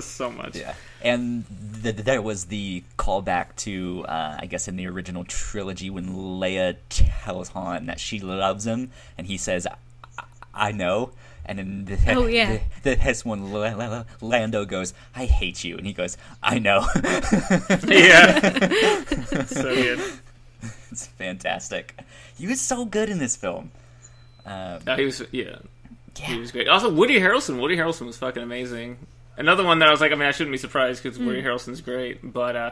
[LAUGHS] so much. Yeah, and th- there was the callback to, uh, I guess, in the original trilogy when Leia tells Han that she loves him, and he says, "I, I know," And then the, Oh, [LAUGHS] yeah. the, the this one La- La- Lando goes, "I hate you," and he goes, "I know." [LAUGHS] yeah. [LAUGHS] so good. it's fantastic. He was so good in this film. Um, Uh, he was yeah. He was great. Also, Woody Harrelson. Woody Harrelson was fucking amazing. Another one that I was like, I mean, I shouldn't be surprised because Woody Harrelson's great, but uh,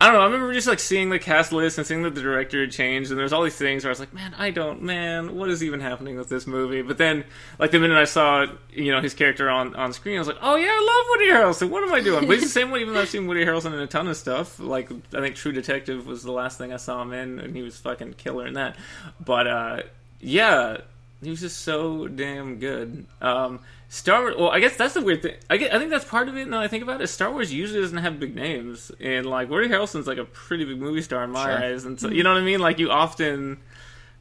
I don't know. I remember just like seeing the cast list and seeing that the director had changed, and there's all these things where I was like, man, I don't, man, what is even happening with this movie? But then, like the minute I saw, you know, his character on on screen, I was like, oh yeah, I love Woody Harrelson. What am I doing? But he's the same way. Even though I've seen Woody Harrelson in a ton of stuff, like I think True Detective was the last thing I saw him in, and he was fucking killer in that. But uh, yeah, he was just so damn good. Um, Star Wars. Well, I guess that's the weird thing. I, get, I think that's part of it. Now that I think about it, Star Wars usually doesn't have big names, and like Woody Harrelson's like a pretty big movie star in my Sure. eyes, and so you know what I mean. Like you often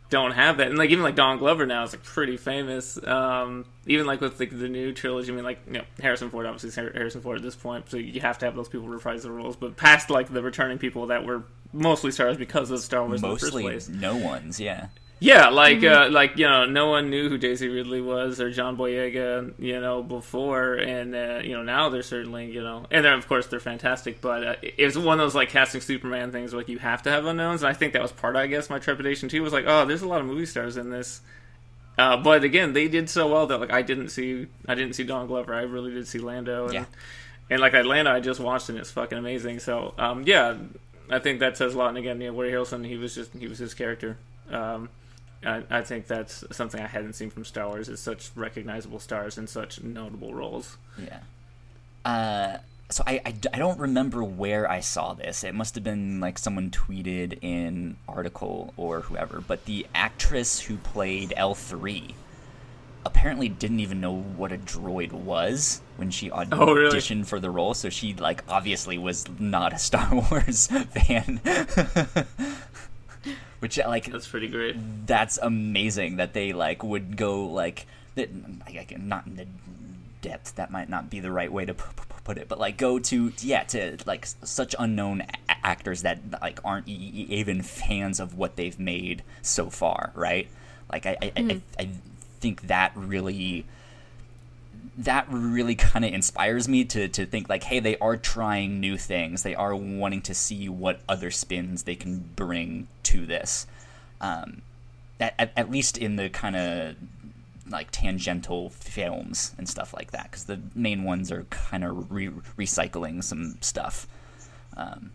don't have that, and like even like Don Glover now is like pretty famous. Um, even like with like the new trilogy, I mean like you know Harrison Ford obviously is Harrison Ford at this point, so you have to have those people reprise the roles. But past like the returning people that were mostly stars because of Star Wars in the mostly first place. no ones. Yeah, Yeah, like uh, like you know, no one knew who Daisy Ridley was or John Boyega, you know, before, and uh, you know now they're certainly you know, and they're, of course they're fantastic. But uh, it was one of those like casting Superman things, where, like you have to have unknowns, and I think that was part, of, I guess, my trepidation too. Was like, oh, there's a lot of movie stars in this, uh, but again, they did so well that like I didn't see, I didn't see Don Glover, I really did see Lando, and, Yeah. and like Atlanta, I just watched and it's fucking amazing. So um, yeah, I think that says a lot. And again, yeah, Woody Harrelson, he was just he was his character. Um, I, I think that's something I hadn't seen from Star Wars is such recognizable stars in such notable roles. yeah. Uh, so I, I, I don't remember where I saw this. It must have been like someone tweeted in article or whoever. But the actress who played L three apparently didn't even know what a droid was when she auditioned [LAUGHS] Oh, really? for the role. So she like obviously was not a Star [LAUGHS] Wars fan. [LAUGHS] Which uh, like That's pretty great. that's amazing that they like would go like that like, not in the depth that might not be the right way to p- p- put it but like go to yeah to like such unknown a- actors that like aren't e- even fans of what they've made so far right like i i, I, hmm. I think that really that really kind of inspires me to, to think like hey they are trying new things. They are wanting to see what other spins they can bring to this. Um, at, at, least in the kind of like tangential films and stuff like that because the main ones are kind of re- recycling some stuff. Um,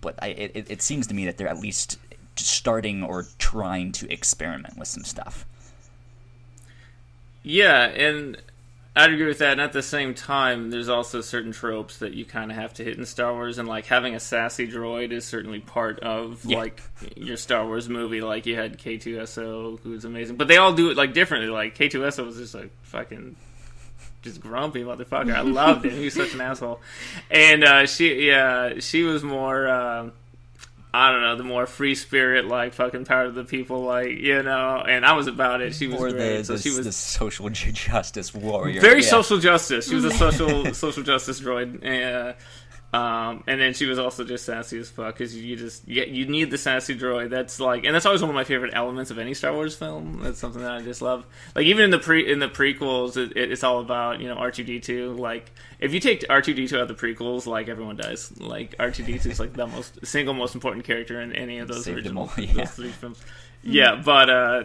but I, it, it seems to me that they're at least starting or trying to experiment with some stuff. Yeah, and I'd agree with that. And at the same time, there's also certain tropes that you kind of have to hit in Star Wars, and like having a sassy droid is certainly part of Yeah. like your Star Wars movie. Like you had K2SO, who's amazing, but they all do it like differently. Like K2SO was just like fucking. Just grumpy motherfucker. I loved him. He was such an asshole. And uh, she, yeah, she was more. Uh, I don't know, the more free spirit, like fucking power of the people, like you know. And I was about it. She was or great. the, so the, she was the social [LAUGHS] justice warrior very Yeah. social justice. She was a [LAUGHS] social social justice droid, and, uh, um, and then she was also just sassy as fuck because you just you, you need the sassy droid. That's like, and that's always one of my favorite elements of any Star Wars film. That's something that I just love. Like even in the pre in the prequels, it, it, it's all about you know R two D two. Like if you take R two D two out of the prequels, like everyone dies. Like R two D two is like the most single most important character in any of those Saved original all, [LAUGHS] yeah. those three films. Yeah, but uh,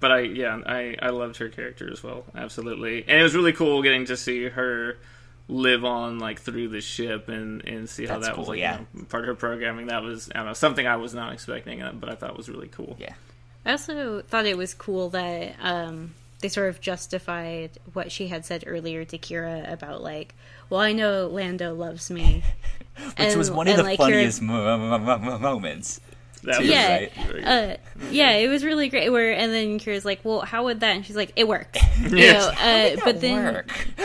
but I yeah I I loved her character as well, absolutely, and it was really cool getting to see her live on like through the ship and and see how That's that was like yeah. you know, part of her programming. That was I don't know something I was not expecting, uh, but I thought was really cool. yeah I also thought it was cool that um, they sort of justified what she had said earlier to Qi'ra about like, well, I know Lando loves me, [LAUGHS] which was one of the like, funniest mo- moments [LAUGHS] That too, was Yeah. right? uh, yeah, it was really great. Where and then Qi'ra's like, well, how would that? And she's like, it worked. [LAUGHS] You know, uh, but then work [LAUGHS]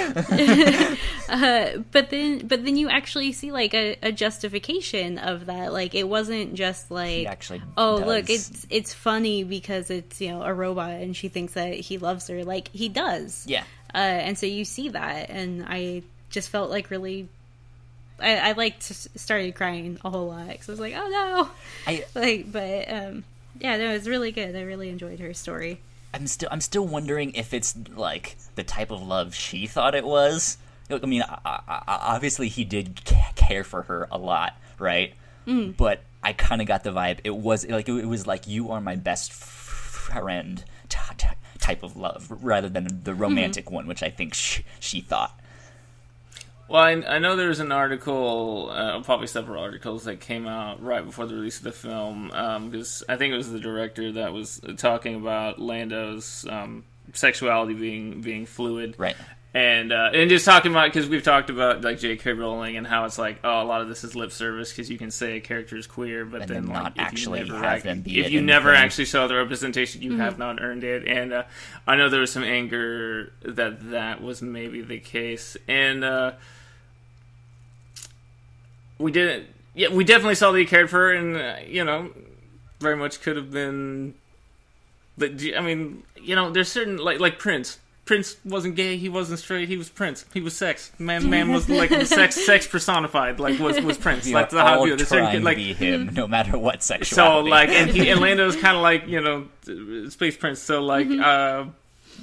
uh, but then but then you actually see like a, a justification of that like it wasn't just like actually oh look it's it's funny because it's you know a robot and she thinks that he loves her like he does yeah uh, and so you see that and i just felt like really i, I like started crying a whole lot because i was like oh no I like but um yeah no it was really good i really enjoyed her story I'm still I'm still wondering if it's like the type of love she thought it was. I mean, I, I, obviously he did care for her a lot, right? Mm. But I kind of got the vibe it was like it was like you are my best friend type of love rather than the romantic mm-hmm. one, which I think sh- she thought. Well, I, I, know there was an article, uh, probably several articles that came out right before the release of the film, because um, I think it was the director that was talking about Lando's um, sexuality being being fluid, right? And uh, and just talking about because we've talked about like J.K. Rowling and how it's like oh a lot of this is lip service because you can say a character is queer but and then, then like if actually you never, have them be if you never actually saw the representation you mm-hmm. have not earned it and uh, I know there was some anger that that was maybe the case and. We didn't. Yeah, we definitely saw that he cared for her, and uh, you know, very much could have been. But I mean, you know, there's certain like like Prince. Prince wasn't gay. He wasn't straight. He was Prince. He was sex. Man, man was like [LAUGHS] sex, sex personified. Like was was Prince. We like the how view. There's certain like be him, no matter what sexuality. So like, and he and Lando's kind of like you know, space prince. So like, mm-hmm. uh,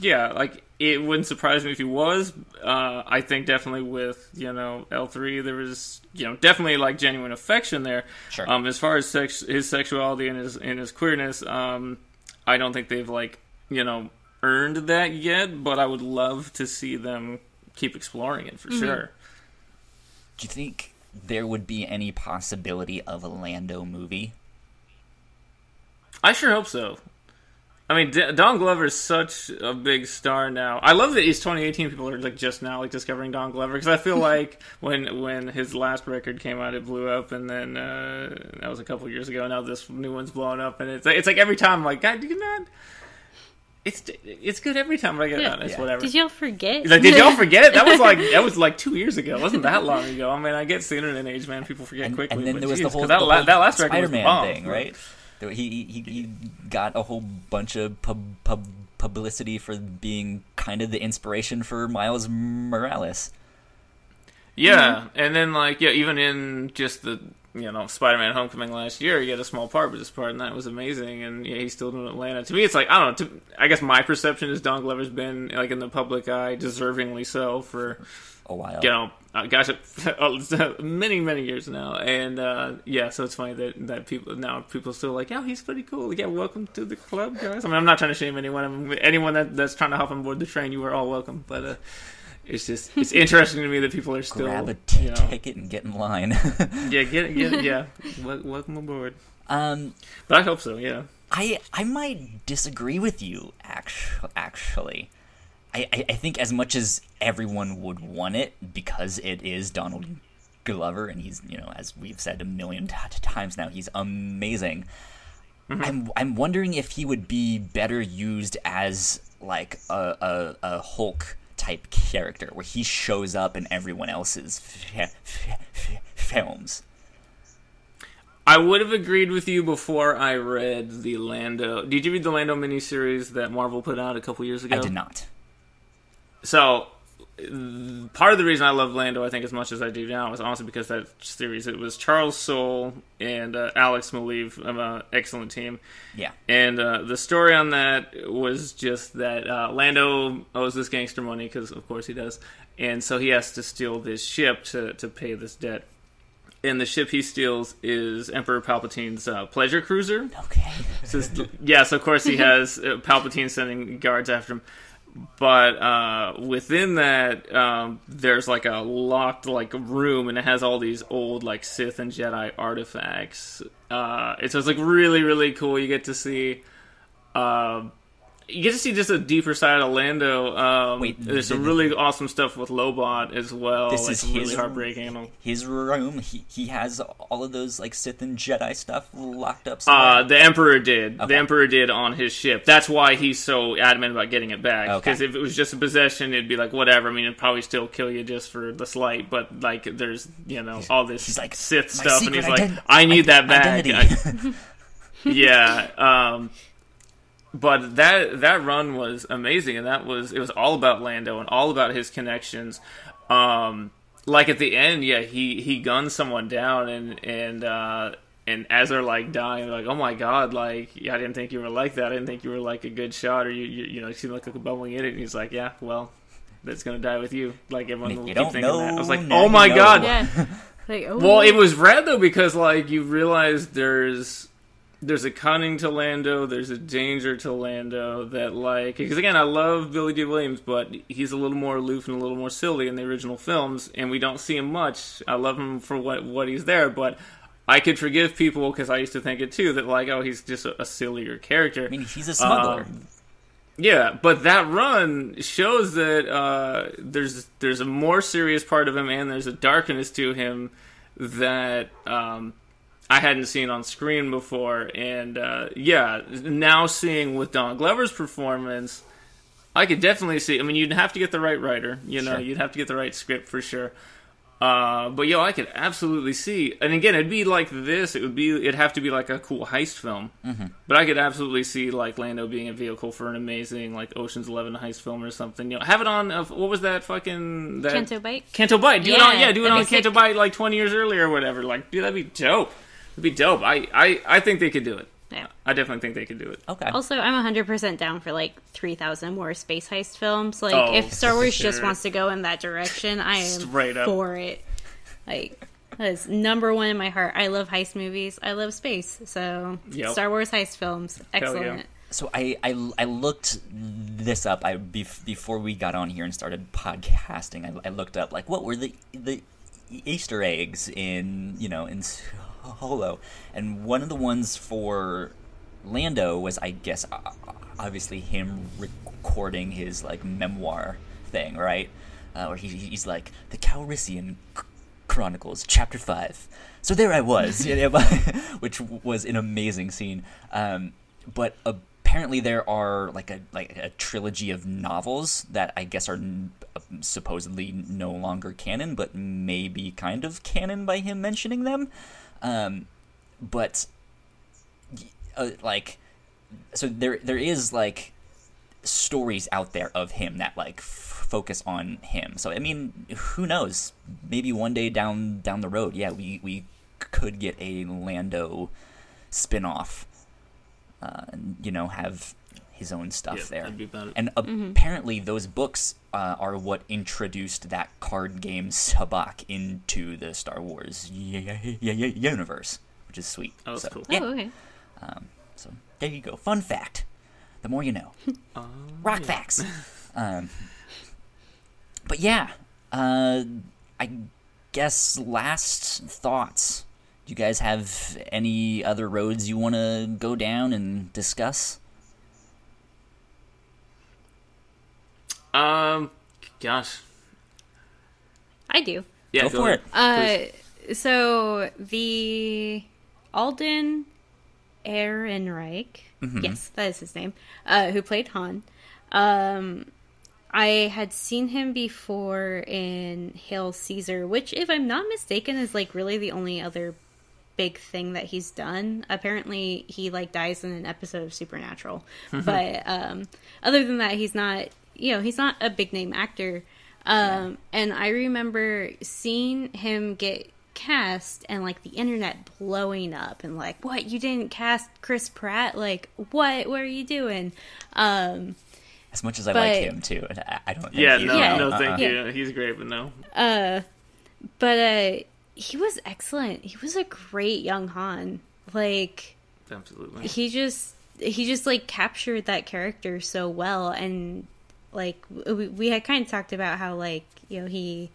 yeah, like it wouldn't surprise me if he was. Uh, I think definitely with you know L three there was you know definitely like genuine affection there. Sure. Um, as far as sex, his sexuality and his and his queerness, um, I don't think they've like you know earned that yet. But I would love to see them keep exploring it for mm-hmm. sure. Do you think there would be any possibility of a Lando movie? I sure hope so. I mean, D- Don Glover is such a big star now. I love that he's 2018. People are like just now like discovering Don Glover because I feel [LAUGHS] like when when his last record came out, it blew up, and then uh, that was a couple years ago. Now this new one's blowing up, and it's it's like every time, I'm like God, do you not? It's it's good every time I get yeah, on. It's yeah. whatever. Did y'all forget? Like, did y'all forget? That was like that was like two years ago. It wasn't that long ago. I mean, I get the internet age, man. People forget and, quickly. And then there was geez, the whole, that, the whole that last Spider-Man thing, right? He, he he got a whole bunch of pub, pub, publicity for being kind of the inspiration for Miles Morales. Yeah, mm-hmm. and then like yeah, even in just the you know Spider-Man: Homecoming last year, he had a small part, but this part and that was amazing. And yeah, he's still doing Atlanta. To me, it's like I don't know. To, I guess my perception is Don Glover's been like in the public eye, deservingly so for a while. You know, uh, gosh, [LAUGHS] many many years now, and uh, yeah, so it's funny that that people now people still like, yeah, he's pretty cool. Yeah, welcome to the club, guys. I mean, I'm not trying to shame anyone. I mean, anyone that, that's trying to hop on board the train, you are all welcome. But uh, it's just it's [LAUGHS] interesting to me that people are still grab a t- you know, ticket and get in line. [LAUGHS] yeah, get get yeah, welcome aboard. Um, but I hope so. Yeah, I I might disagree with you. Actually, actually. I, I think as much as everyone would want it because it is Donald Glover and he's you know as we've said a million t- times now he's amazing. Mm-hmm. I'm I'm wondering if he would be better used as like a, a, a Hulk type character where he shows up in everyone else's f- f- films. I would have agreed with you before I read the Lando. Did you read the Lando miniseries that Marvel put out a couple years ago? I did not so part of the reason I love Lando, I think, as much as I do now, is honestly because that series. It was Charles Soule and uh, Alex Maleev of an excellent team. Yeah. And uh, the story on that was just that uh, Lando owes this gangster money because, of course, he does, and so he has to steal this ship to to pay this debt. And the ship he steals is Emperor Palpatine's uh, pleasure cruiser. Okay. so, yeah, so of course he [LAUGHS] has uh, Palpatine sending guards after him but uh, within that um, there's like a locked like room and it has all these old like sith and jedi artifacts. Uh, it's, like really really cool. You get to see uh, you get to see just a deeper side of Lando. Um, Wait, there's some really awesome stuff with Lobot as well. This like, is his, really heartbreaking. His room. He he has all of those like Sith and Jedi stuff locked up. Somewhere. Uh, the Emperor did. Okay. The Emperor did on his ship. That's why he's so adamant about getting it back. Because okay. if it was just a possession, it'd be like whatever. I mean, it'd probably still kill you just for the slight. But like, there's you know all this he's like, Sith stuff, and he's ident- like, I need that back. [LAUGHS] yeah. Um, but that that run was amazing, and that was it was all about Lando and all about his connections. Um, like at the end, yeah, he he guns someone down, and and uh, and as they're like dying, they're like, "Oh my god! Like, yeah, I didn't think you were like that. I didn't think you were like a good shot, or you, you, you know, you seem like a bubbling idiot." And he's like, "Yeah, well, that's gonna die with you." Like everyone You keep thinking know, that. I was like, "Oh my know." god!" Yeah. [LAUGHS] Like, oh. Well, it was rad though because like you realize there's there's a cunning to Lando, there's a danger to Lando that like because again I love Billy Dee Williams, but he's a little more aloof and a little more silly in the original films, and we don't see him much. I love him for what what he's there, but. I could forgive people because I used to think it too that like oh he's just a, a sillier character. I mean, he's a smuggler. Um, yeah, but that run shows that uh, there's there's a more serious part of him, and there's a darkness to him that um, I hadn't seen on screen before. And uh, yeah, now seeing with Don Glover's performance, I could definitely see. I mean, you'd have to get the right writer, you know, Sure. you'd have to get the right script for sure. Uh, but yo, I could absolutely see, and again, it'd be like this. It would be, it'd have to be like a cool heist film. Mm-hmm. But I could absolutely see like Lando being a vehicle for an amazing like Ocean's Eleven heist film or something. You know, have it on. Uh, what was that fucking that Canto Bight. Canto Bight? Do it on, Yeah, yeah, do it on be. Canto Bight like twenty years earlier or whatever. Like, dude, that'd be dope. It'd be dope. I, I, I think they could do it. Yeah. I definitely think they could do it. Okay. Also, I'm 100% down for like 3,000 more space heist films. Like, Oh, if Star Wars just wants to go in that direction, I am Straight up. for it. Like, that is number one in my heart. I love heist movies. I love space. So, Yep. Star Wars heist films, yeah. excellent. So I, I, I looked this up. I bef- before we got on here and started podcasting. I, I looked up like what were the the Easter eggs in you know in [LAUGHS] Solo, and one of the ones for Lando was I guess obviously him recording his like memoir thing, right? Uh, where he, he's like the Calrissian Chronicles, Chapter Five. So there I was, [LAUGHS] which was an amazing scene. Um, but apparently there are like a like a trilogy of novels that I guess are n- supposedly no longer canon, but maybe kind of canon by him mentioning them. Um, but uh, like, so there there is like stories out there of him that like f- focus on him. So I mean, who knows? Maybe one day down down the road, yeah, we we could get a Lando spin-off uh, you know have his own stuff Yeah, there. that'd be about it. And apparently, those books uh, are what introduced that card game sabacc into the Star Wars y- y- y- y- universe, which is sweet. Oh, that's so, cool. Yeah. Oh, okay. Um, so there you go. Fun fact. The more you know. [LAUGHS] Rock facts. [LAUGHS] Um, but yeah, uh, I guess last thoughts. Do you guys have any other roads you want to go down and discuss? Um, gosh, I do. yeah, go, for ahead. it. Uh, so the Alden Ehrenreich, yes, that is his name, uh, who played Han. Um, I had seen him before in Hail Caesar, which, if I'm not mistaken, is like really the only other big thing that he's done. Apparently, he like dies in an episode of Supernatural, but um, other than that, he's not. You know, he's not a big name actor. Um, and I remember seeing him get cast and like the internet blowing up and like, what you didn't cast Chris Pratt? Like, what? What are you doing? Um, As much as I like him too, and I, I don't think Yeah, he's- no, Yeah. no, uh-uh. thank Yeah. you. He's great, but no. uh, but uh, he was excellent. He was a great young Han. Like, Absolutely. he just he just like captured that character so well and like we, we had kind of talked about how like you know he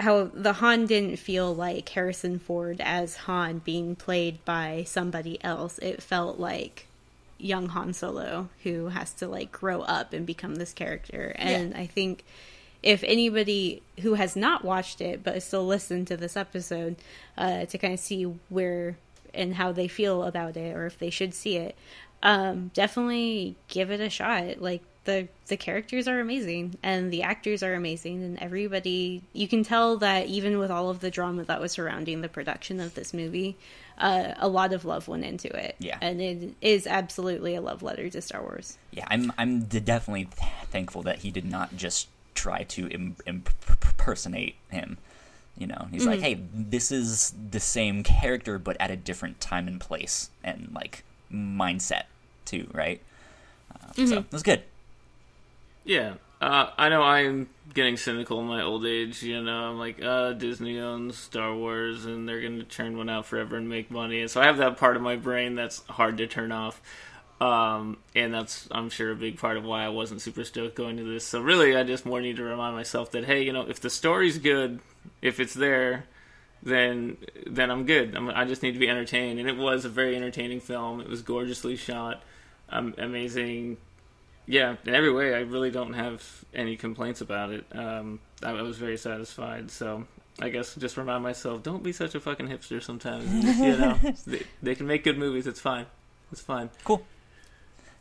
how the Han didn't feel like Harrison Ford as Han being played by somebody else. It felt like young Han Solo who has to like grow up and become this character. And I think if anybody who has not watched it but still listened to this episode uh, to kind of see where and how they feel about it or if they should see it, um, definitely give it a shot. Like the the characters are amazing and the actors are amazing and everybody you can tell that even with all of the drama that was surrounding the production of this movie, uh, a lot of love went into it. Yeah. and it is absolutely a love letter to Star Wars. yeah, I'm I'm d- definitely th- thankful that he did not just try to Im- impersonate him. You know, he's like, hey, this is the same character, but at a different time and place and like mindset too, right? Uh, So it was good. Yeah, uh, I know I'm getting cynical in my old age. You know, I'm like, uh, Disney owns Star Wars, and they're going to churn one out forever and make money. And so I have that part of my brain that's hard to turn off. Um, and that's, I'm sure, a big part of why I wasn't super stoked going to this. So really, I just more need to remind myself that, hey, you know, if the story's good, if it's there, then then I'm good. I'm, I just need to be entertained, and it was a very entertaining film. It was gorgeously shot, um, amazing yeah, in every way, I really don't have any complaints about it. Um, I, I was very satisfied. So I guess just remind myself, don't be such a fucking hipster sometimes. you know, [LAUGHS] they, they can make good movies. It's fine. It's fine. Cool.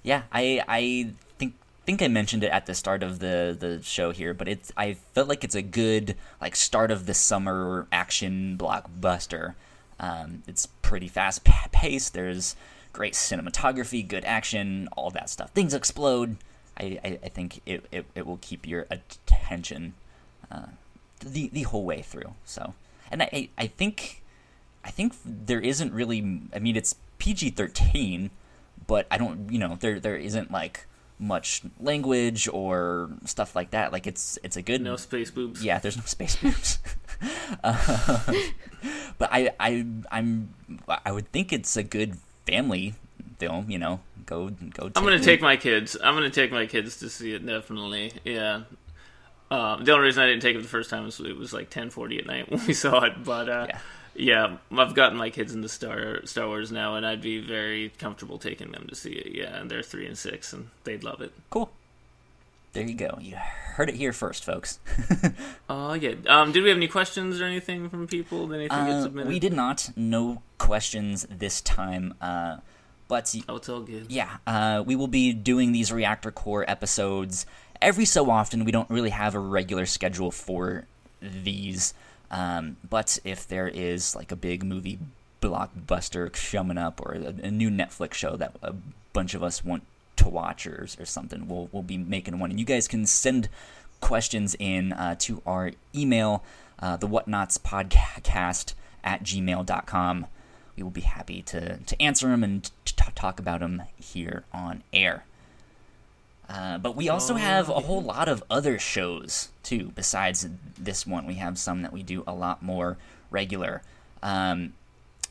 Yeah, I I think think I mentioned it at the start of the the show here, but it's I felt like it's a good like start of the summer action blockbuster. Um, it's pretty fast paced. There's great cinematography, good action, all that stuff. Things explode. I, I, I think it, it, it will keep your attention uh, the the whole way through. So, and I I think I think there isn't really. I mean, it's PG thirteen, but I don't. You know, there there isn't like much language or stuff like that. Like it's it's a good no space boobs. Yeah, there's no space boobs. uh, [LAUGHS] but I I I'm I would think it's a good family film. You know, go go. I'm gonna take my kids. I'm gonna take my kids to see it. Definitely, yeah. Um, the only reason I didn't take it the first time was it was like 10:40 at night [LAUGHS] when we saw it. But uh, yeah. yeah, I've gotten my kids into Star Star Wars now, and I'd be very comfortable taking them to see it. Yeah, and they're three and six, and they'd love it. Cool. There you go. You heard it here first, folks. [LAUGHS] Oh uh, yeah. Um, did we have any questions or anything from people? Did anything get submitted? We did not. No questions this time. Uh, but oh, it's all good. Yeah, uh, we will be doing these Reactor Core episodes every so often. We don't really have a regular schedule for these, um, but if there is like a big movie blockbuster coming up or a, a, new Netflix show that a bunch of us want to watchers or, something, we'll we'll be making one, and you guys can send questions in uh, to our email, uh, the Whatnauts podcast at gmail.com we will be happy to, to answer them and to talk about them here on air. Uh, but we also have a whole lot of other shows too. Besides this one, we have some that we do a lot more regular. Um,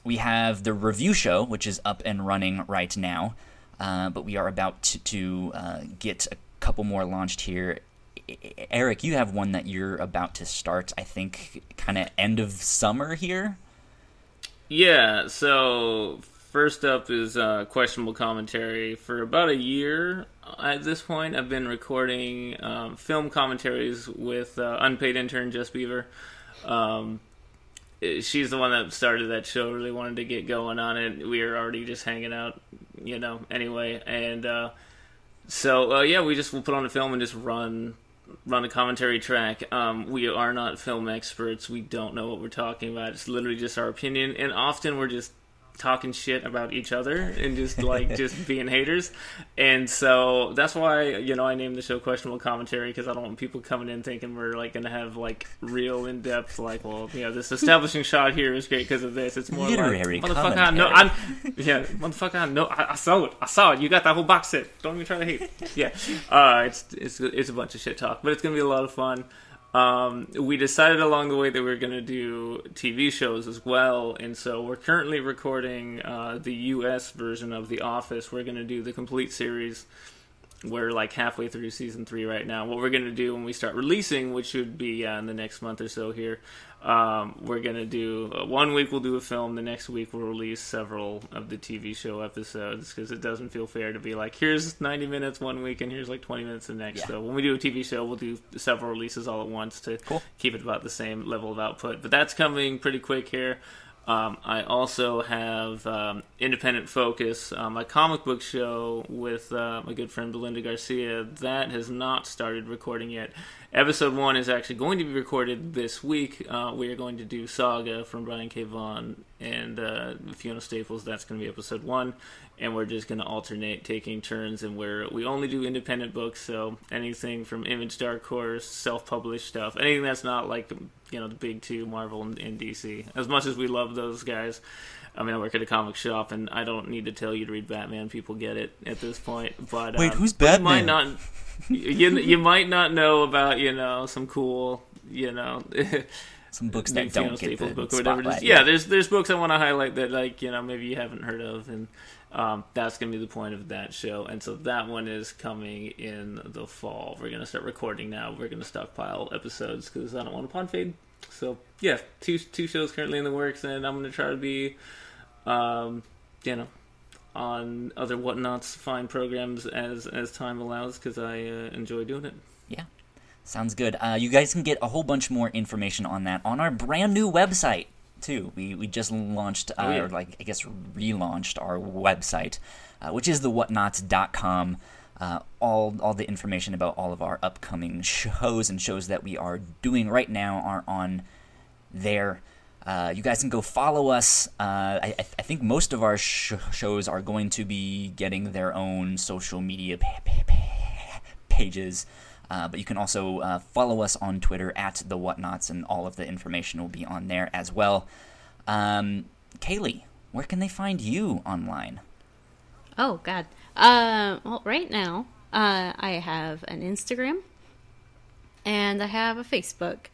we have the review show, which is up and running right now, uh, but we are about to, to uh, get a couple more launched here. Eric, you have one that you're about to start. I think kind of end of summer here. Yeah, so first up is uh, questionable commentary. For about a year at this point, I've been recording um, film commentaries with uh, unpaid intern Jess Beaver. Um, she's the one that started that show. Really wanted to get going on it. We were already just hanging out, you know. Anyway, and uh, so uh, yeah, we just will put on a film and just run run a commentary track. Um, we are not film experts. We don't know what we're talking about. It's literally just our opinion, and often we're just talking shit about each other and just like just [LAUGHS] being haters. And so that's why you know I named the show questionable commentary because I don't want people coming in thinking we're like going to have like real in depth like well you know this establishing [LAUGHS] shot here is great because of this. It's more literary like motherfucker. I know. I'm, yeah, motherfucker. I know. I, I, saw it. I saw it. You got that whole box set. Don't even try to hate. Yeah. [LAUGHS] Uh, it's it's it's a bunch of shit talk, but it's gonna be a lot of fun. Um, we decided along the way that we are going to do TV shows as well, and so we're currently recording uh, the U.S. version of The Office. We're going to do the complete series. We're like halfway through season three right now. What we're going to do when we start releasing, which should be uh, in the next month or so here, um, we're gonna do uh, one week we'll do a film. The next week we'll release several of the TV show episodes because it doesn't feel fair to be like here's 90 minutes one week and here's like 20 minutes the next. Yeah. So when we do a TV show, we'll do several releases all at once to cool. keep it about the same level of output. But that's coming pretty quick here. Um, I also have um, Independent Focus, uh, my comic book show with uh, my good friend Belinda Garcia. That has not started recording yet. Episode one is actually going to be recorded this week. Uh, we are going to do Saga from Brian K. Vaughan and uh, Fiona Staples. That's going to be episode one, and we're just going to alternate taking turns. And where we only do independent books, so anything from Image, Dark Horse, self-published stuff, anything that's not like you know the big two, Marvel and, and DC. As much as we love those guys, I mean, I work at a comic shop, and I don't need to tell you to read Batman. People get it at this point. But Wait, um, who's Batman? might not. You, you might not know about you know some cool you know [LAUGHS] Some books that don't get the book or whatever spotlight. Yeah, there's there's books I want to highlight that like you know maybe you haven't heard of, and um, that's gonna be the point of that show. And so that one is coming in the fall. We're gonna start recording now. We're gonna stockpile episodes because I don't want to pond fade. So yeah, two two shows currently in the works, and I'm gonna try to be, um, you know. On other Whatnauts, fine programs as as time allows because I uh, enjoy doing it. Yeah. Sounds good. Uh, you guys can get a whole bunch more information on that on our brand new website too. We we just launched, uh, Oh, yeah. or like I guess relaunched our website, uh, which is the whatnauts.com. Uh, all all the information about all of our upcoming shows and shows that we are doing right now are on there. Uh, you guys can go follow us. Uh, I, I think most of our sh- shows are going to be getting their own social media pa- pa- pa- pages. Uh, but you can also uh, follow us on Twitter at the Whatnauts, and all of the information will be on there as well. Um, Kaylee, where can they find you online? Oh God. Uh, well, right now, uh, I have an Instagram, and I have a Facebook,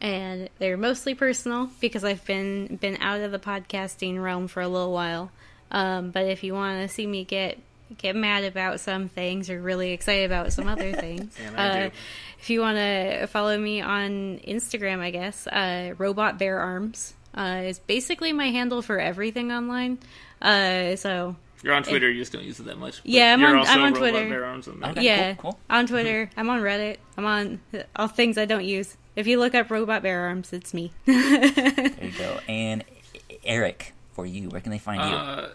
and they're mostly personal because I've been been out of the podcasting realm for a little while. Um, but if you want to see me get get mad about some things or really excited about some other [LAUGHS] things, And I uh, do. if you want to follow me on Instagram, I guess uh, Robot Bear Arms uh, is basically my handle for everything online. Uh, so You're on Twitter, you just don't use it that much. Yeah, I'm on- I'm on Twitter. Bear Arms on. Okay, yeah, cool, cool. on Twitter. I'm on Reddit. I'm on all things I don't use. If you look up Robot Bear Arms, it's me. [LAUGHS] There you go. And Eric, for you, where can they find you? Uh,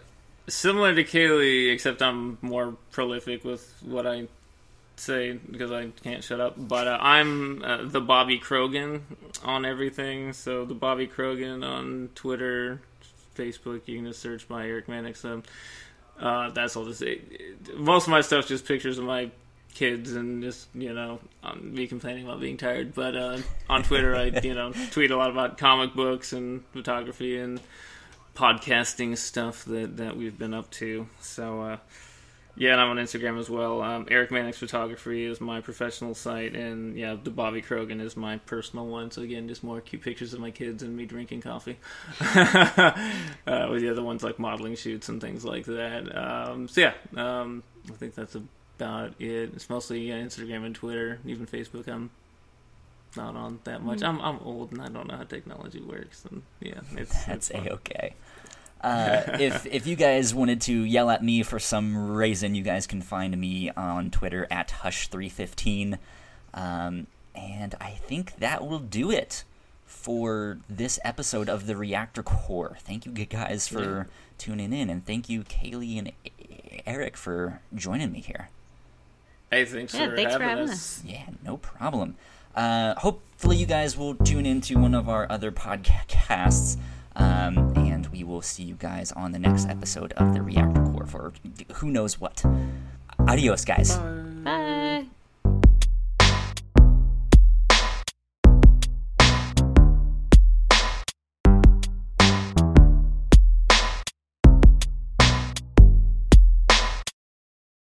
similar to Kaylee, except I'm more prolific with what I say because I can't shut up. But uh, I'm uh, the Bobby Krogan on everything. So the Bobby Krogan on Twitter, Facebook. You can just search by Eric Mannix. Um, uh, that's all. Just most of my stuff's just pictures of my kids and just you know um, me complaining about being tired. But uh, on Twitter, I you know [LAUGHS] tweet a lot about comic books and photography and podcasting stuff that that we've been up to. So uh, yeah, and I'm on Instagram as well. Um, Eric Mannix Photography is my professional site, and yeah, the Bobby Krogan is my personal one. So again, just more cute pictures of my kids and me drinking coffee. [LAUGHS] uh, with the other ones like modeling shoots and things like that. Um, so yeah, um, I think that's about it. It's mostly yeah, Instagram and Twitter, even Facebook. I'm not on that much. I'm I'm old and I don't know how technology works. And yeah, [LAUGHS] it's That's a okay. Uh, if if you guys wanted to yell at me for some reason, you guys can find me on Twitter at hush315. Um, and I think that will do it for this episode of the Reactor Core. Thank you guys for tuning in, and thank you Kaylee and Eric for joining me here. Hey, thanks Yeah, for thanks for having having us. Yeah, no problem. Uh, hopefully, you guys will tune into one of our other [LAUGHS] podcasts, um, and we will see you guys on the next episode of the Reactor Core for who knows what. Adios, guys. Bye.